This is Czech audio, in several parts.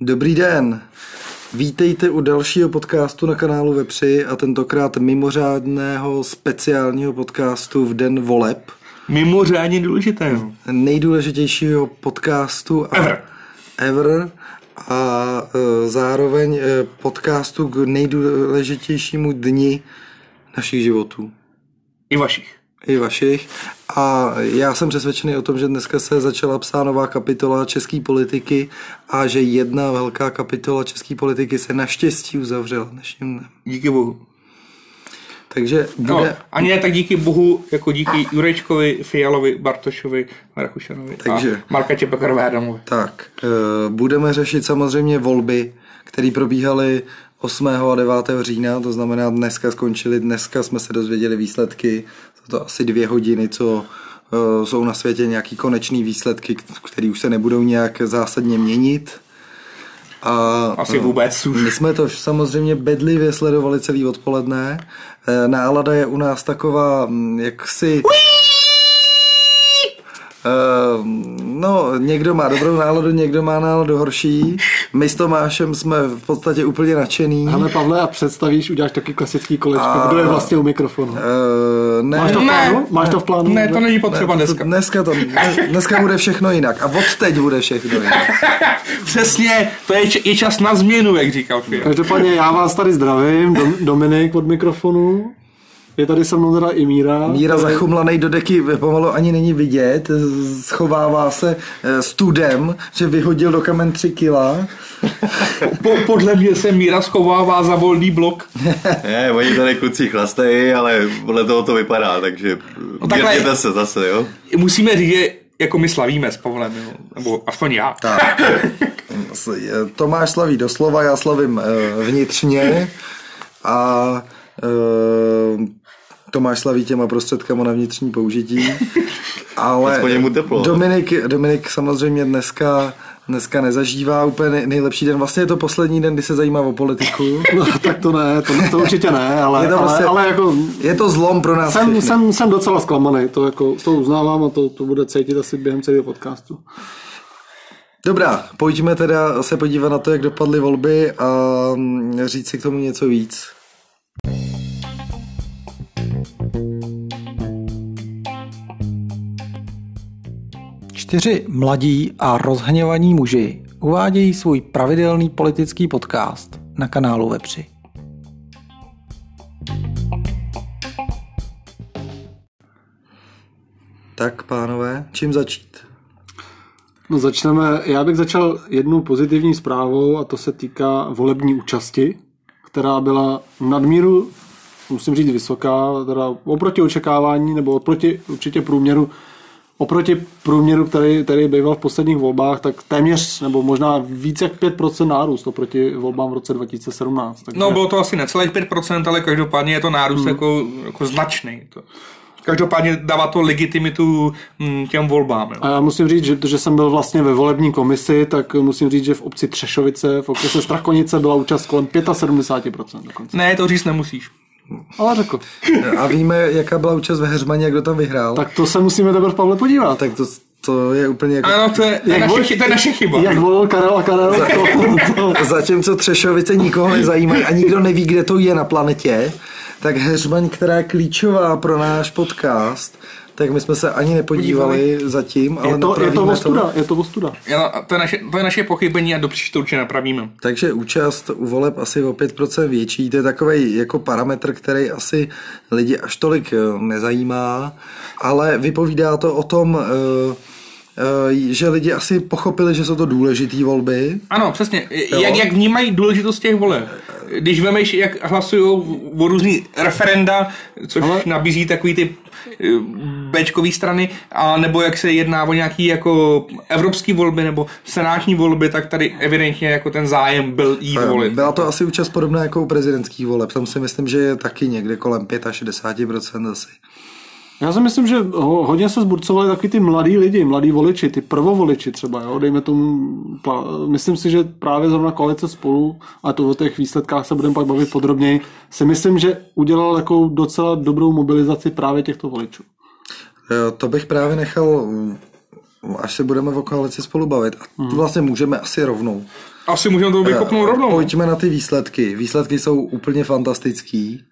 Dobrý den. Vítejte u dalšího podcastu na kanálu Vepři a tentokrát mimořádného speciálního podcastu v den voleb. Mimořádně důležitého. Nejdůležitějšího podcastu a Ever. ever a e, zároveň e, podcastu k nejdůležitějšímu dni našich životů. I vašich. I vašich. A já jsem přesvědčený o tom, že dneska se začala psát nová kapitola české politiky a že jedna velká kapitola české politiky se naštěstí uzavřela dnešním dnem. Díky bohu. Takže No, bude, ani ne tak díky bohu, jako díky Jurečkovi, Fialovi, Bartošovi, Rakušanovi Takže- a Marka Čepekarové Adamovi. tak, eh, budeme řešit samozřejmě volby, které probíhaly 8. a 9. října, to znamená dneska skončily, dneska jsme se dozvěděli výsledky, to asi dvě hodiny, co eh, jsou na světě nějaký konečný výsledky, které už se nebudou nějak zásadně měnit. A Asi eh, vůbec už. My jsme to ssamozřejmě bedlivě sledovali celý odpoledne. Eh, Nálada je u nás taková, mm, jak si... Eh, No, někdo má dobrou náladu, někdo má náladu horší. My s Tomášem jsme v podstatě úplně nadšený. Hele Pavle, a představíš, uděláš taky klasický kolečko. A- Kdo je vlastně u mikrofonu? Eh, ne, Máš to v Ne. plánu? Máš to v plánu? Ne, to není potřeba to- dneska. Dneska, to, dneska bude všechno jinak. A od teď bude všechno jinak. Přesně, to je, č- je čas na změnu, jak říkal Fial. Každopádně já vás tady zdravím, Dom, Dominik od mikrofonu. Je tady se mnou teda i Míra. Míra zachumlanej do deky pomalu ani není vidět, schovává se eh, studem, že vyhodil do kamen 3 kila. Po, podle mě se Míra schovává za volný blok. Ne, oni tady kluci chlastají, ale podle toho to vypadá, takže No takhle- se zase, jo? Musíme říct, že jako my slavíme s Pavlem, jo? nebo aspoň já. Tak. S- Tomáš slaví doslova, já slavím eh, vnitřně a eh, Tomáš slaví těma prostředkama na vnitřní použití. Ale mu teplo. Dominik, Dominik samozřejmě dneska dneska nezažívá úplně nej- nejlepší den. Vlastně je to poslední den, kdy se zajímá o politiku. No, tak to ne, to, to určitě ne, ale, Je to ale, prostě- ale jako Je to zlom pro nás jsem, jsem, jsem docela zklamaný, to, jako, to uznávám a to, to bude cítit asi během celého podcastu. Dobrá, pojďme teda se podívat na to, jak dopadly volby a mm, říct si k tomu něco víc. Čtyři mladí a rozhněvaní muži uvádějí svůj pravidelný politický podcast na kanálu Vepři. Tak, pánové, čím začít? No začneme, já bych začal jednou pozitivní zprávou a to se týká volební účasti, která byla nadmíru, musím říct vysoká, teda oproti očekávání nebo oproti určitě průměru, oproti průměru, který, který býval v posledních volbách, tak téměř nebo možná více jak 5% nárůst oproti volbám v roce 2017. Takže... No bylo to asi necelých 5%, ale každopádně je to nárůst Hmm. jako, jako značný. To. Každopádně dává to legitimitu mm, těm volbám. Jo. A já musím říct, že, že jsem byl vlastně ve volební komisi, tak musím říct, že v obci Třešovice, v okrese Strakonice byla účast kolem 75% dokonce. Ne, to říct nemusíš. Ale řekl. A víme, jaká byla účast ve Heřmaně a kdo tam vyhrál? Tak to se musíme teprve Pavle podívat. tak to, to je úplně jako... Ano, to je, to je, Jak naše, vol- chy- to je naše chyba. Jak volil Karel a Karel, to, to, Zatímco Třešovice nikoho nezajímají a nikdo neví, kde to je na planetě, tak Heřmaň, která je klíčová pro náš podcast, tak my jsme se ani nepodívali zatím, ale je, to, je to ostuda, je to ostuda. Jo, to, je naše, to je naše pochybení a do příště určitě napravíme. Takže účast u voleb asi o 5% větší, to je takový jako parametr, který asi lidi až tolik eh, nezajímá, ale vypovídá to o tom, eh, eh, že lidi asi pochopili, že jsou to důležitý volby. Ano, přesně. Jak, jak vnímají důležitost těch voleb? Když vemeš, jak hlasují o různý referenda, což Ale- nabízí takový ty eh, Bčkový strany, a nebo jak se jedná o nějaký jako evropský volby nebo senátní volby, tak tady evidentně jako ten zájem byl jít volit. Byla to asi účast podobná jako u prezidentských voleb. Tam si myslím, že je taky někde kolem 65% asi. Já si myslím, že ho, hodně se zburcovali taky ty mladí lidi, mladí voliči, ty prvovoliči třeba, jo, dejme tomu, pla- myslím si, že právě zrovna koalice spolu, a to o těch výsledkách se budeme pak bavit podrobněji, si myslím, že udělal jako docela dobrou mobilizaci právě těchto voličů. Jo, To bych právě nechal, až se budeme o koalici spolu bavit. A to vlastně můžeme asi rovnou. Asi můžeme to vykopnout rovnou. Pojďme na ty výsledky. Výsledky jsou úplně fantastický.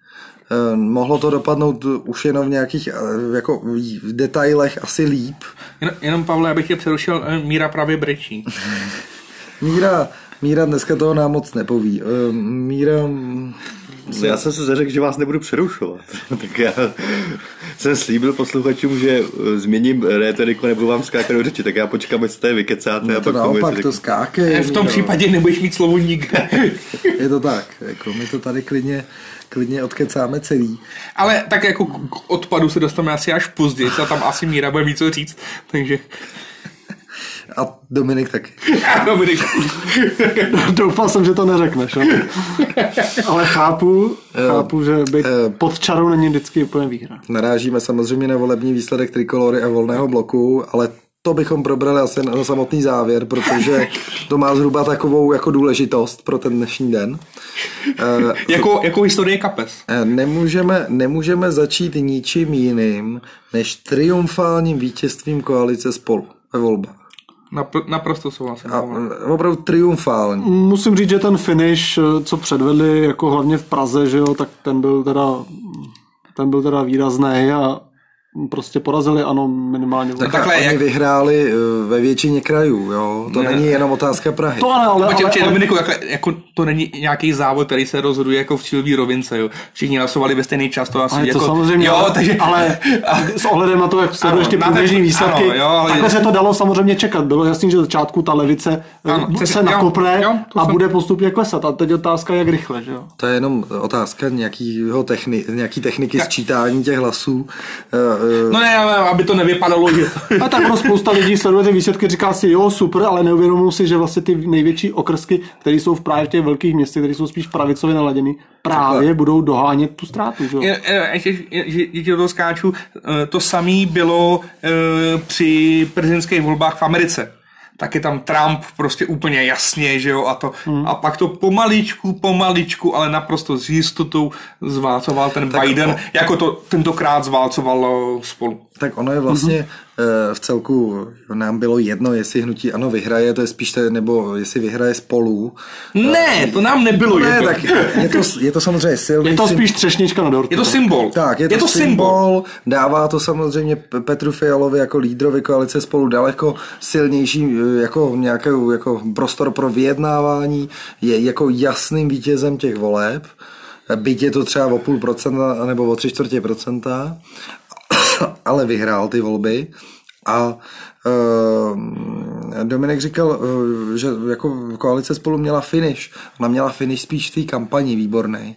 Eh, Mohlo to dopadnout už jenom v nějakých eh, jako v detailech asi líp. Jen, jenom Pavle, abych tě přerušil, eh, Míra právě brečí. Míra, Míra dneska toho nám moc nepoví. Eh, Míra... mm, Já jsem se zařekl, že vás nebudu přerušovat. tak já jsem slíbil posluchačům, že eh, změním rétoriku a nebudu vám skákat do řeči, tak já počkám, jestli to je vykecáte a To pak tomu naopak, to řeknu. skákej. V tom Míro. případě nebudeš mít slovo nikde. Je to tak. Jako my to tady klidně, klidně odkecáme celý. Ale tak jako k odpadu se dostaneme asi až později, a tam asi Míra bude mít co říct, takže... A Dominik taky. Dominik. Doufal jsem, že to neřekneš, jo? ale chápu, chápu, že být pod čarou není vždycky úplně výhra. Narážíme samozřejmě na volební výsledek Trikolory a volného bloku, ale to bychom probrali asi na samotný závěr, protože to má zhruba takovou jako důležitost pro ten dnešní den. Eh, jako, jako historie kapes. eh, Nemůžeme, nemůžeme začít ničím jiným, než triumfálním vítězstvím koalice spolu ve volbách. Napr- naprosto souhlasím. A eh, opravdu triumfální. Musím říct, že ten finish, co předvedli jako hlavně v Praze, že jo, tak ten byl teda, ten byl teda výrazný a prostě porazili ano minimálně. Tak takhle, oni jak- vyhráli eh, ve většině krajů, jo. To Ne. není jenom otázka Prahy. To ano, ale, ale, počkej, ale, Dominiku, takhle, jako to není nějaký závod, který se rozhoduje jako v cílový rovince, jo. Všichni hlasovali ve stejný čas, to asi ale jako... to samozřejmě, jo, ale, takže, ale s ohledem na to, jak na ten- průběžní výsledky, ano, jo, ale- takhle se to dalo samozřejmě čekat. Bylo jasný, že od začátku ta levice eh, Ano, se jo, nakopne jo, to a jsem- bude postupně klesat. A teď je otázka, jak rychle, že jo. To je jenom otázka nějakýho techni, nějaký techniky sčítání těch hlasů. Eh, No ne, aby to nevypadalo, že... A tak ono spousta lidí sleduje ty výsledky, říká si, jo, super, ale neuvědomují si, že vlastně ty největší okrsky, které jsou v právě v těch velkých městech, které jsou spíš pravicově naladěny, právě budou dohánět tu ztrátu. Že? jo. Je- je- Ještě, do toho skáču, to samé bylo eh, při prezidentských volbách v Americe. Tak je tam Trump prostě úplně jasně, že jo, a to, a pak to pomaličku, pomaličku, ale naprosto s jistotou zválcoval ten Tak Biden, o- jako to tentokrát zválcovalo spolu. Tak ono je vlastně mm-hmm. v celku, nám bylo jedno, jestli hnutí ano vyhraje, to je spíš, te, nebo jestli vyhraje spolu. Ne, to nám nebylo Ne, jedno. tak je to, je to samozřejmě silný. Je to spíš třešnička na dortu. Je to symbol. Tak, je to, je to symbol. symbol, dává to samozřejmě Petru Fialovi jako lídrovi koalice spolu daleko silnější eh, jako nějakou jako prostor pro vyjednávání, je jako jasným vítězem těch voleb, byť je to třeba o půl procenta nebo o tři čtvrtě procenta, ale vyhrál ty volby a Uh, Dominik říkal, uh, že jako koalice spolu měla finish. Ona měla finish spíš v té kampani výborný.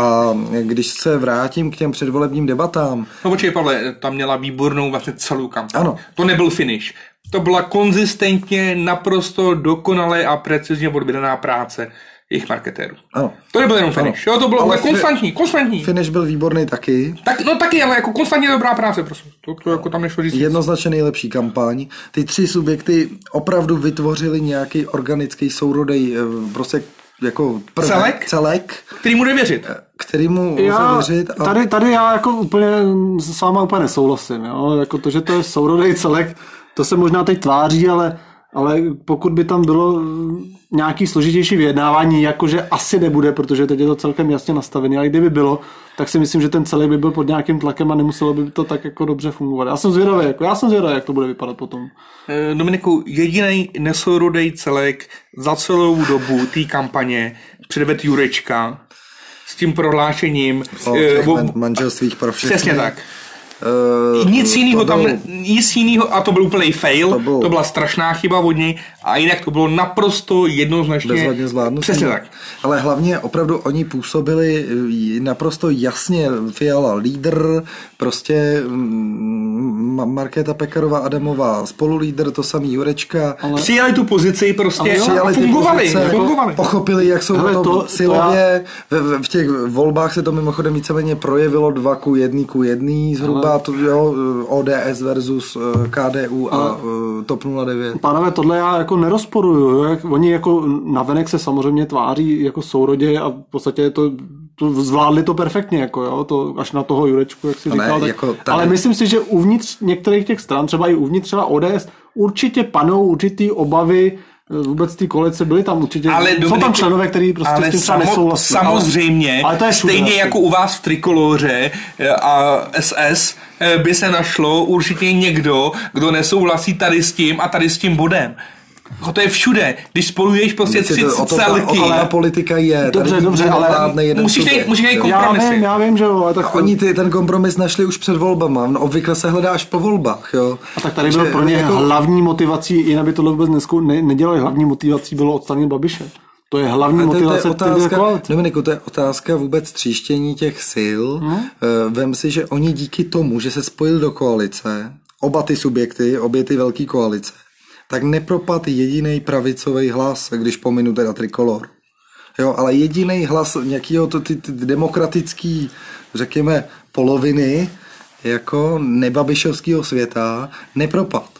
A když se vrátím k těm předvolebním debatám, No počkej, Pavle, tam měla výbornou vlastně celou kampaň. Ano. To nebyl finish. To byla konzistentně, naprosto dokonale a precizně odvedená práce jejich marketérů. ano, To nebyl jenom finish, jo, to bylo Ale fi- konstantní, konstantní. finish byl výborný taky. Tak, no taky, ale jako konstantně dobrá práce, prosím. To, to jako tam nešlo říct. Jednoznačně nejlepší kampaň. Ty tři subjekty opravdu vytvořili nějaký organický sourodej, eh, prostě jako prvek, Celek? celek Který mu věřit. kterýmu lze Já, věřit. A... tady, tady já jako úplně s váma úplně nesouhlasím. Jo? Jako to, že to je sourodej celek, to se možná teď tváří, ale, ale pokud by tam bylo nějaký složitější vyjednávání, jakože asi nebude, protože teď je to celkem jasně nastavené, ale kdyby bylo, tak si myslím, že ten celek by byl pod nějakým tlakem a nemuselo by to tak jako dobře fungovat. Já jsem zvědavý, jako, já jsem zvědavý, jak to bude vypadat potom. Eh, Dominiku, jediný nesourodej celek za celou dobu té kampaně předved Jurečka s tím prohlášením. o eh, těch o- man- manželstvích pro všechny. Přesně tak. Eh, Nic jiného to tam, byl- nic jiného, a to byl úplný fail, To to, byl- to byla strašná chyba od něj, a jinak to bylo naprosto jednoznačně... bezvadně zvládnutí. Přesně tak. Ale hlavně opravdu oni působili eh, naprosto jasně. Fiala lídr, prostě mm, Ma- Markéta Pekarová Adamová spolulídr, to samý Jurečka. Ale Přijali tu pozici prostě Ale jo, a Přijali ty fungovali, pozice, fungovali. pochopili, jak jsou Hele, na tom to- to silově. V, v, v těch volbách se to mimochodem víceméně projevilo 2 ku 1 ku 1, zhruba to, jo, ODS versus eh, KDU a eh, TOP 09. Pánové, tohle já jako nerozporuju. Jo? Jak, oni jako navenek se samozřejmě tváří jako sourodě a v podstatě to, to zvládli to perfektně, jako jo? To, až na toho Jurečku, jak si No říkal. tak, jako tady- Ale myslím si, že uvnitř některých těch stran, třeba i uvnitř třeba ODS, určitě panou určitý obavy vůbec ty koalice byly tam určitě. Ale jsou Dominiku, tam členové, kteří prostě ale s tím třeba samo- nesouhlasí. Samozřejmě, ale, ale to je všude, stejně jako u vás v Trikoloře eh, a SS eh, by se našlo určitě někdo, kdo nesouhlasí tady s tím a tady s tím bodem. Jako to je všude. Když spoluješ prostě tři je to- o to ta- celky, o to ta politika je. Dobře, Tady dobře, ale jeden musíš najít- musíš najít jo. kom- já kompromisy. vím, já vím, že jo, ale tak, Oni ty, ten kompromis našli už před volbama. No, obvykle se hledá až po volbách. Jo. a tak tady bylo Že pro ně jako- hlavní motivací, jinak by tohle vůbec neskou, ne, nedělali, hlavní motivací bylo odstranit Babiše. To je hlavní to, to motivace je té otázka. Dominiku, to je otázka vůbec tříštění těch sil. Hmm? Vem si, že oni díky tomu, že se spojili do koalice, oba ty subjekty, obě ty velké koalice, tak nepropad jediný pravicový hlas, když pominu teda trikolor. Jo, ale jediný hlas nějakého to, ty, ty demokratický, řekněme, poloviny, jako nebabišovského světa, nepropad.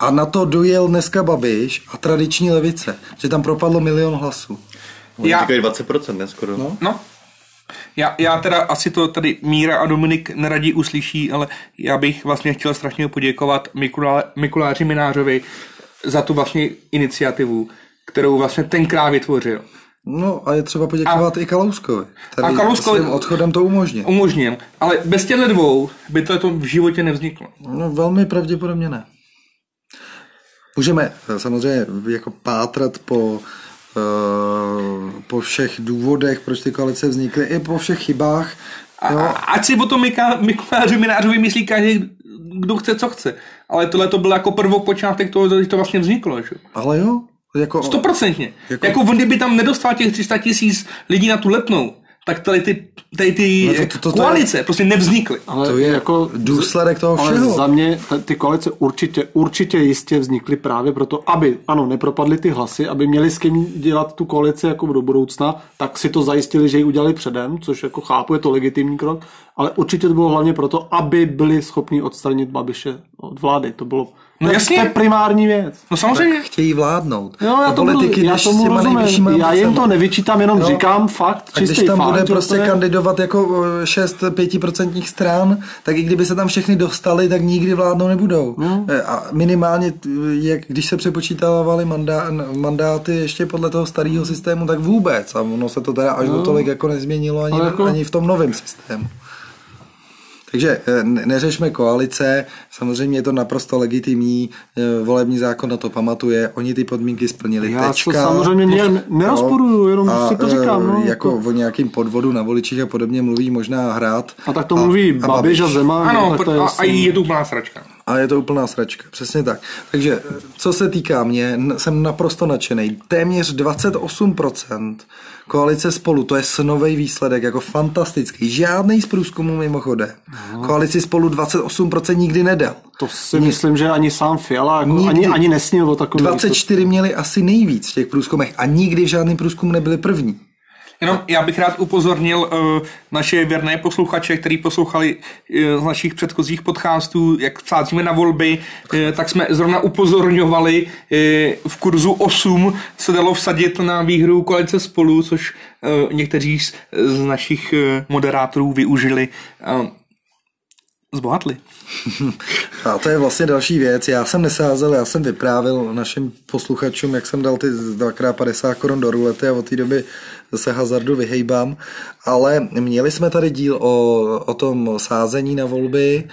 A na to dojel dneska Babiš a tradiční levice, že tam propadlo milion hlasů. Oni Já- říkají 20%, ne skoro. No. No. Já, já teda asi to tady Míra a Dominik neradí uslyší, ale já bych vlastně chtěl strašně poděkovat Mikula, Mikuláři Minářovi za tu vlastně iniciativu, kterou vlastně tenkrát vytvořil. No a je třeba poděkovat a, i Kalouskovi. Tady a Kalouskovi- svým odchodem to umožnil. Umožnil. Ale bez těchto dvou by to, to v životě nevzniklo. No velmi pravděpodobně ne. Můžeme eh, samozřejmě jako pátrat po, uh, po všech důvodech, proč ty koalice vznikly, i po všech chybách. A, Jo. a ať si o tom Mika- Mikuláři Minářovi myslí každý, kdo chce, co chce. Ale tohle to byl jako prvopočátek toho, když to vlastně vzniklo. Že? Ale jo, jako, Stoprocentně. Jako- Jako, on, kdyby tam nedostal těch 300 tisíc lidí na tu letnou, tak tady ty, tady ty No to- to- to, to- to, koalice prostě nevznikly. Ale to je jako důsledek toho Ale všeho. za mě ty koalice určitě, určitě jistě vznikly právě proto, aby, ano, nepropadly ty hlasy, aby měli s kým dělat tu koalici jako do budoucna, tak si to zajistili, že ji udělali předem, což jako chápu, je to legitimní krok, ale určitě to bylo hlavně proto, aby byli schopni odstranit Babiše od vlády. To bylo No to, jasně. to je primární věc. No samozřejmě. Chtějí vládnout. Jo, já, tomu, politiky, já tomu rozumím. Já jim to nevyčítám, jenom Jo. říkám fakt, A když čistý tam fakt. bude prostě to je- kandidovat jako eh, 6 5% stran, tak i kdyby se tam všechny dostali, tak nikdy vládnou nebudou. No. Eh, A minimálně, jak, když se přepočítávaly mandá, mandáty ještě podle toho starého systému, tak vůbec. A ono se to teda až do tolik jako nezměnilo ani, Ale jako- ani v tom novém systému. Takže eh, ne- neřešme koalice, samozřejmě je to naprosto legitimní, eh, volební zákon na to pamatuje, oni ty podmínky splnili, Já to tečka. samozřejmě ne- nerozporuju, jenom a, si to eh, říkám. No, jako o nějakým podvodu na voličích a podobně mluví možná hrát. A tak to mluví Babiš a Zeman. Ano, no, tak to je a, a je tu úplná sračka. A je to úplná sračka, přesně tak. Takže co se týká mě, jsem naprosto nadšený. Téměř 28% koalice spolu, to je snový výsledek, jako fantastický. Žádný z průzkumů mimochodem. Koalici spolu 28% nikdy nedal. To si myslím, že ani sám Fiala jako Nikdy. ani, ani nesnil o takovém. 24 měli asi nejvíc v těch průzkumech a nikdy v žádném průzkumu nebyli první. Jenom já bych rád upozornil uh, naše věrné posluchače, kteří poslouchali uh, z našich předchozích podcastů, jak sázíme na volby, uh, tak jsme zrovna upozorňovali uh, v kurzu 8 se dalo vsadit na výhru koalice spolu, což uh, někteří z, z našich uh, moderátorů využili. Uh, zbohatli. A to je vlastně další věc. Já jsem nesázel, já jsem vyprávil našim posluchačům, jak jsem dal ty dvakrát 50 korun do rulety a od té doby se hazardu vyhejbám. Ale měli jsme tady díl o, o tom sázení na volby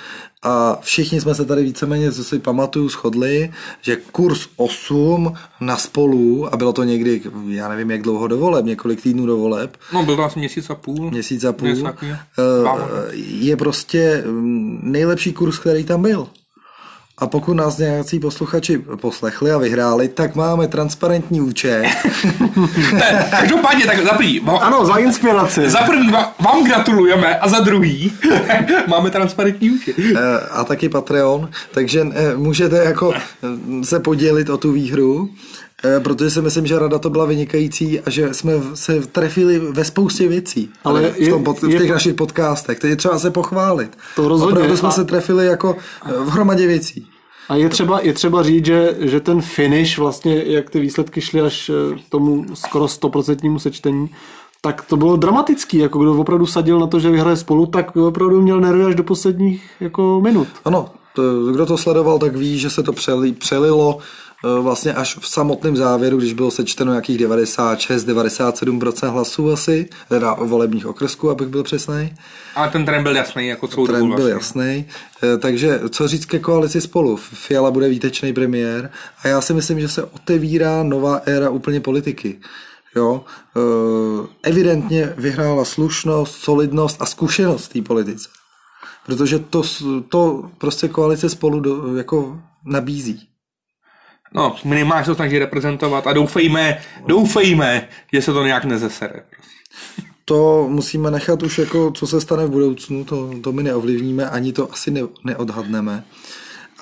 a všichni jsme se tady víceméně, co si pamatuju, shodli, že kurz 8 na spolu, a bylo to někdy, já nevím jak dlouho do voleb, několik týdnů do voleb, No, byl to asi měsíc a půl. měsíc a půl, Něco takového. eh, Dva možná. je prostě mm, nejlepší kurz, který tam byl. A pokud nás nějací posluchači poslechli a vyhráli, tak máme transparentní účet. Ne, Každopádně, tak za prvý, vám- Ano, za inspiraci. za prvý vám, vám gratulujeme a za druhý máme transparentní účet. Eh, a taky Patreon, takže eh, můžete jako eh, se podělit o tu výhru, protože si myslím, že rada to byla vynikající a že jsme v- se trefili ve spoustě věcí Ale v, je- tom, pod- v je- těch našich podcastech, takže třeba se pochválit. To rozhodně. Opravdu jsme A- se trefili jako eh, v hromadě věcí. A je třeba, je třeba říct, že, že ten finish, vlastně, jak ty výsledky šly až eh, k tomu skoro stoprocentnímu sečtení, tak to bylo dramatický, jako kdo opravdu sadil na to, že vyhraje spolu, tak opravdu měl nervy až do posledních jako minut. Ano, to, kdo to sledoval, tak ví, že se to přeli, přelilo eh, vlastně až v samotném závěru, když bylo sečteno nějakých 96-97% hlasů asi, teda volebních okrsků, abych byl přesný. Ale ten trend byl jasný, jako celou Trend dobu byl vlastně. jasný. Takže co říct ke koalici spolu? Fiala bude výtečný premiér a já si myslím, že se otevírá nová éra úplně politiky. Jo? Eh, Evidentně vyhrála slušnost, solidnost a zkušenost té politice. Protože to, to prostě koalice spolu do, jako nabízí. No, minimálně se to snaží reprezentovat a doufejme, doufejme, že se to nějak nezesere. To musíme nechat už jako, co se stane v budoucnu, to, to my neovlivníme, ani to asi ne, neodhadneme.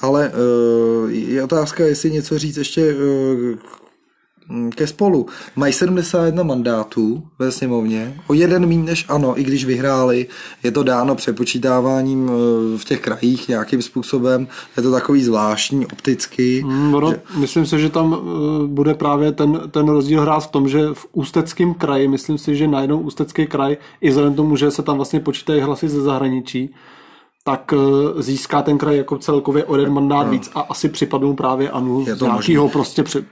Ale uh, je otázka, jestli něco říct ještě uh, ke spolu. Mají 71 mandátů ve sněmovně, o jeden míň než ano, i když vyhráli. Je to dáno přepočítáváním uh, v těch krajích nějakým způsobem. Je to takový zvláštní, opticky. Mm, ono, že... Myslím si, že tam uh, bude právě ten, ten rozdíl hrát v tom, že v Ústeckém kraji, myslím si, že najednou Ústecký kraj, i vzhledem tomu, že se tam vlastně počítají hlasy ze zahraničí, tak uh, získá ten kraj jako celkově o jeden mandát no. víc a asi připadnou právě Anu z nějakého prostě pře,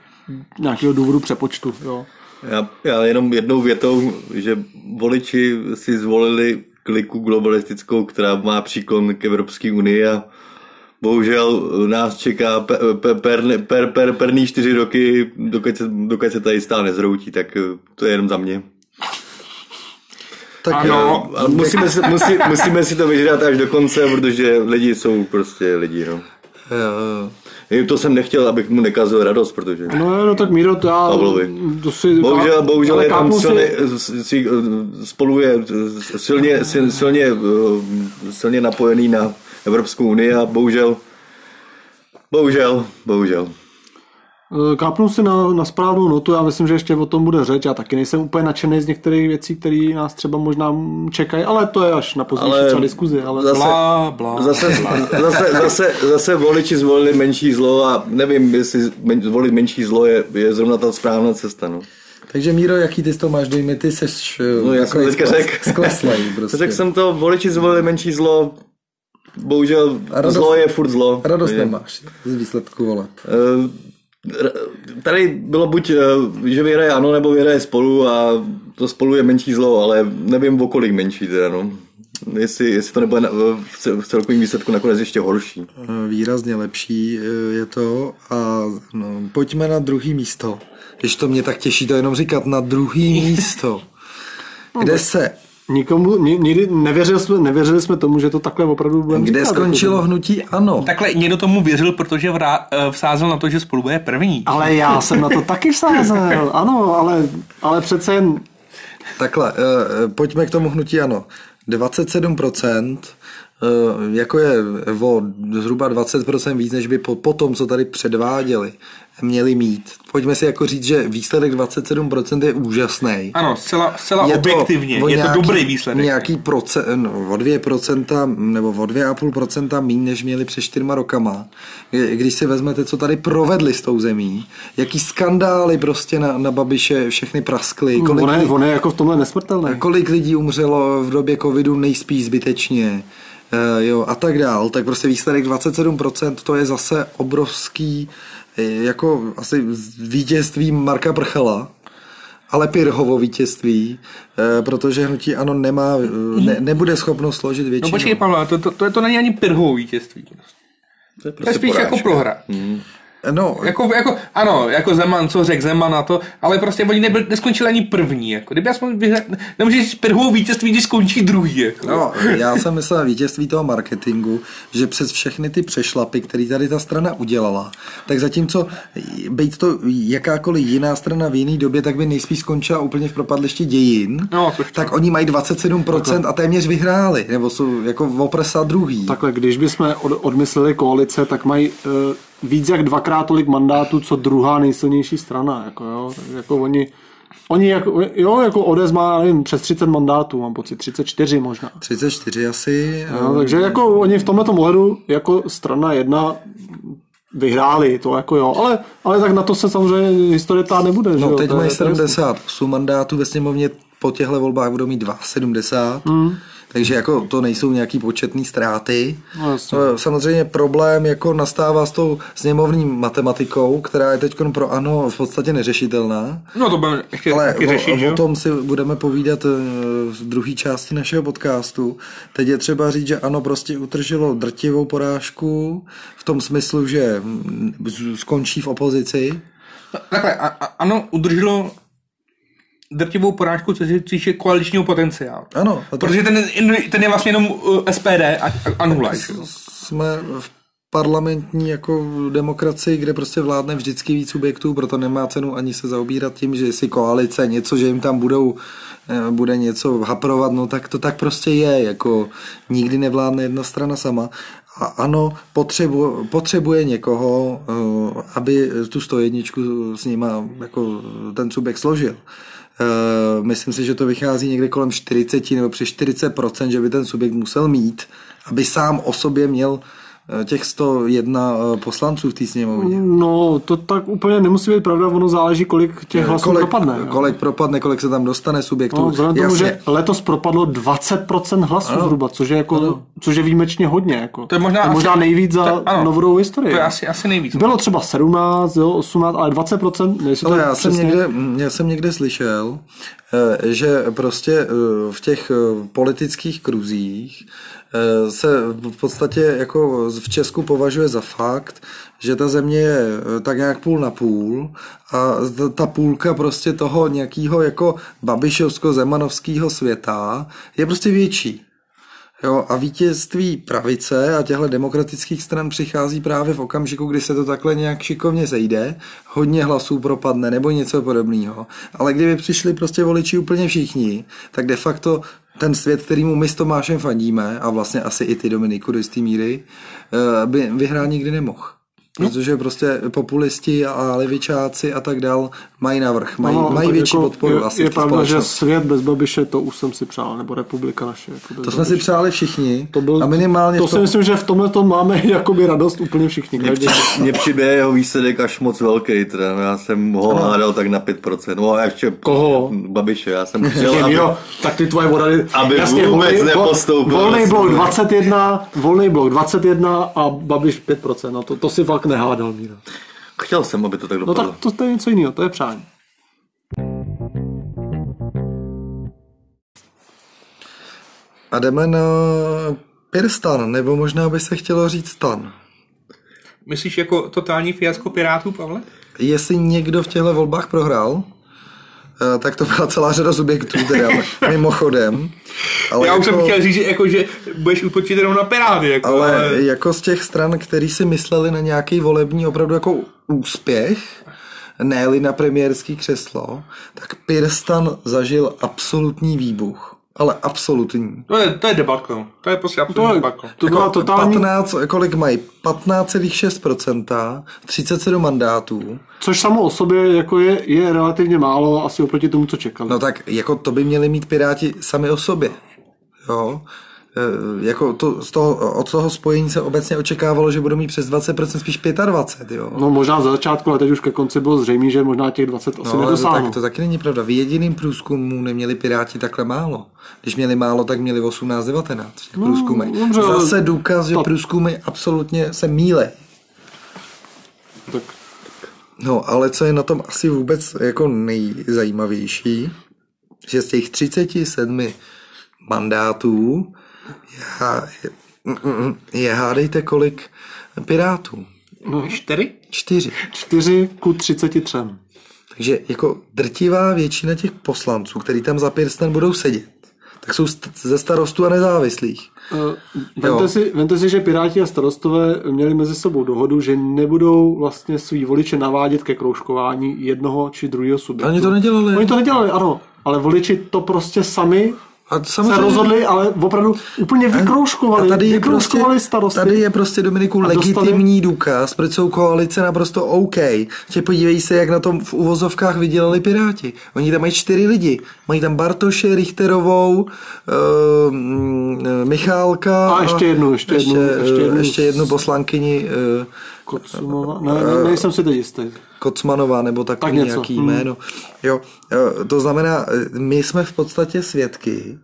nějakého důvodu přepočtu. Jo. Já, já jenom jednou větou, že voliči si zvolili kliku globalistickou, která má příklon k Evropské unii a bohužel nás čeká per, per, per, per, per, perný čtyři roky, dokud se, dokud se tady stále nezroutí, tak to je jenom za mě. Tak ano. Ale musíme, si, musí, musíme si to vyžrat až do konce, protože lidi jsou prostě lidi, no. Jo. To jsem nechtěl, abych mu nekazil radost, protože... No, no tak Míro, to já... To si, bohužel, bohužel je tam silně, si, spolu je silně, silně, silně napojený na Evropskou unii a bohužel, bohužel, bohužel. Kápnu si na, na správnou notu, já myslím, že ještě o tom bude řeč. Já taky nejsem úplně nadšený z některých věcí, které nás třeba možná čekají, ale to je až na pozdější třeba diskuzi. Ale... Zase, Blá, blá, zase, blá. zase, zase, zase voliči zvolili menší zlo a nevím, jestli men, zvolit menší zlo je, je zrovna ta správná cesta. No. Takže Míro, jaký ty to máš dojmy? Ty seš no, já jsem teďka řekl. Skleslej prostě. Řekl jsem to, voliči zvolili menší zlo, bohužel radost, zlo je furt zlo. Radost nemáš z výsledku voleb. Uh, Tady bylo buď, že vyhraje ano, nebo vyhraje spolu a to spolu je menší zlo, ale nevím o kolik menší teda, no. Jestli, jestli to nebude v celkovém výsledku nakonec ještě horší. Výrazně lepší je to a no, pojďme na druhý místo. Když to mě tak těší to jenom říkat, na druhý místo, kde se Nikomu, nikdy nevěřili jsme, nevěřili jsme tomu, že to takhle opravdu bude. Kde říkat, skončilo jako hnutí ano. Takhle někdo tomu věřil, protože vrá, vsázel na to, že spolu bude první. Ale já jsem na to taky vsázel, ano, ale, ale přece jen... Takhle, pojďme k tomu hnutí ano. 27% jako je o zhruba 20% víc, než by po, po tom, co tady předváděli, měli mít. Pojďme si jako říct, že výsledek 27% je úžasný. Ano, zcela, zcela je objektivně, to je nějaký, to dobrý výsledek. Nějaký procent, no, o 2% nebo o 2,5% méně, než měli před čtyřma rokama. Když si vezmete, co tady provedli s tou zemí, jaký skandály prostě na, na Babiše všechny praskly. Kolik on, je, on je jako v tomhle nesmrtelný. Kolik lidí umřelo v době covidu nejspíš zbytečně jo, a tak dál, tak prostě výsledek 27% to je zase obrovský jako asi vítězství Marka Prchala, ale Pirhovo vítězství, protože hnutí ano nemá, ne, nebude schopno složit většinu. No počkej, Pavel, to, to, to, to není ani Pirhovo vítězství. To je, prostě to je spíš porážka. jako prohra. Hmm. No. Jako, jako, ano, jako Zeman, co řekl Zeman na to, ale prostě oni nebyl, neskončili ani první. Jako. Kdyby aspoň vyhra... nemůžeš říct prvou vítězství, když skončí druhý. Jako. No, já jsem myslel vítězství toho marketingu, že přes všechny ty přešlapy, které tady ta strana udělala, tak zatímco být to jakákoliv jiná strana v jiný době, tak by nejspíš skončila úplně v propadlišti dějin, no, tak oni mají 27% a téměř vyhráli, nebo jsou jako opresa druhý. Takhle, když bychom od, odmysleli koalice, tak mají uh, víc jak dvakrát tolik mandátů, co druhá nejsilnější strana. Jako, jo. jako oni, oni jako, jo, jako ODS má nevím, přes 30 mandátů, mám pocit, 34 možná. 34 asi. Jo, takže jako oni v tomhle ohledu jako strana jedna vyhráli, to jako jo, ale, ale tak na to se samozřejmě historie tá nebude. No že teď jo? mají 78 mandátů ve sněmovně, po těchto volbách budou mít 2,70. Hmm. Takže jako to nejsou nějaký početný ztráty. No, jasně. No, Samozřejmě problém jako nastává s tou sněmovní matematikou, která je teď pro ANO v podstatě neřešitelná. No to budeme ještě Ale taky řešit, o, o tom si budeme povídat eh, v druhé části našeho podcastu. Teď je třeba říct, že ano, prostě utržilo drtivou porážku v tom smyslu, že mm, skončí v opozici. Takhle, a, a, ano, udrželo drtivou porážku, co se týče koaličního potenciálu. Ano, to Protože ten, ten je vlastně jenom uh, SPD a, a nula. jsme v parlamentní jako demokracii, kde prostě vládne vždycky víc subjektů, proto nemá cenu ani se zaobírat tím, že si koalice něco, že jim tam budou eh, bude něco haprovat, no tak to tak prostě je, jako nikdy nevládne jedna strana sama. A ano, potřebu, potřebuje někoho, eh, aby tu 101 s nima jako ten subjekt složil. Eh, Myslím si, že to vychází někde kolem 40 nebo přes 40% že by ten subjekt musel mít, aby sám o sobě měl těch 101 eh, poslanců v té sněmovně. No, to tak úplně nemusí být pravda, ono záleží, kolik těch hlasů kolik, propadne. jo. kolik propadne, kolik se tam dostane subjektů. No, vzhledem k tomu, že letos propadlo 20% hlasů Ano. zhruba, což je, jako, což je výjimečně hodně. Jako. To je možná to je asi- možná nejvíc za to- ano. novodobou historii. To je asi, asi nejvíc. Bylo třeba 17, jo, 18, ale 20%, nejsi Ale to já jsem, přesně- někde, já jsem někde slyšel, eh, že prostě eh, v těch eh, politických kruzích eh, se v podstatě jako v Česku považuje za fakt, že ta země je eh, tak nějak půl na půl a ta- ta půlka prostě toho nějakého jako babišovsko-zemanovského světa je prostě větší. Jo, a vítězství pravice a těchto demokratických stran přichází právě v okamžiku, kdy se to takhle nějak šikovně zejde, hodně hlasů propadne nebo něco podobného. Ale kdyby přišli prostě voliči úplně všichni, tak de facto ten svět, kterýmu my s Tomášem fandíme, a vlastně asi i ty Dominiku do jisté míry, eh, by vyhrát nikdy nemohl. Protože prostě populisti a levičáci a tak dál mají navrh, mají, Ano, mají tak větší jako podporu Je, asi je v té pravda, že svět bez Babiše, to už jsem si přál, nebo republika naše. Jako To jsme si Babiše. přáli všichni to byl, a minimálně to v si tom, myslím, že v tomhle tom máme jakoby radost úplně všichni. Mně při- přijde jeho výsledek až moc velký, teda já jsem ho hádal tak na 5%. No a ještě Koho? Babiše, já jsem chtěl, aby, jo, tak ty tvoje odhady... Aby vůbec nepostoupil. Volný blok 21, volný blok 21 a Babiš 5%. No to, to si fakt nehádal, Míra. chtěl jsem, aby to tak No dopadlo. tak to, to je něco jiného, to je přání. A jdeme na Pirstan, nebo možná by se chtělo říct stan. Myslíš jako totální fiasko Pirátů, Pavle? Jestli někdo v těchto volbách prohrál, tak to byla celá řada subjektů, teda mimochodem. Ale Já už jako, jsem chtěl říct, že, jako, že budeš útočit jenom na Piráty. Jako, ale jako z těch stran, který si mysleli na nějaký volební opravdu jako úspěch, ne na premiérský křeslo, tak Pirstan zažil absolutní výbuch. Ale absolutní. To je, to je debakl. To je prostě To absolutní je, debakl. to byla totální, 15, kolik mají? 15,6%, 37 mandátů. což samo o sobě jako je, je relativně málo asi oproti tomu, co čekali. No tak jako to by měli mít Piráti sami o sobě. Jo? E, jako to, z toho, od toho spojení se obecně očekávalo, že budou mít přes 20%, spíš 25%. Jo? No možná za začátku, ale teď už ke konci bylo zřejmě, že možná těch 20 asi No, to, nedosáhnou. tak, to taky není pravda. V jediným průzkumu neměli Piráti takhle málo. Když měli málo, tak měli 18-19 v těch průzkumech. No, dobře, ale Zase důkaz, že to- průzkumy absolutně se míle. tak, No, ale co je na tom asi vůbec jako nejzajímavější, že z těch 37 mandátů je, je, je hádejte kolik pirátů. no, Čtyři? Čtyři. 4 ku 33. Takže jako drtivá většina těch poslanců, který tam za Pirsten budou sedět, tak jsou st- ze starostů a nezávislých. Uh, vemte, si, vemte si, že Piráti a starostové měli mezi sebou dohodu, že nebudou vlastně svý voliče navádět ke kroužkování jednoho či druhého subjektu. Oni to nedělali. Oni to nedělali, ano. Ale voliči to prostě sami A se samozřejmě, rozhodli, ale opravdu úplně vykroužkovali. a tady je, vykroužkovali prostě, starosty. tady je prostě Dominiku A dostali- legitimní důkaz, proč jsou koalice naprosto OK. Tě podívej se, jak na tom v uvozovkách vydělali Piráti. Oni tam mají čtyři lidi. Mají tam Bartoše, Richterovou, uh, Michálka. A ještě jednu, ještě jednu, ještě, ještě jednu ještě jednu poslankyni uh, Kocumova? Ne, ne, nejsem si teď jistý. Kocmanová nebo takový Tak něco, nějaký hmm. jméno. Jo, eh, to znamená, eh, my jsme v podstatě svědky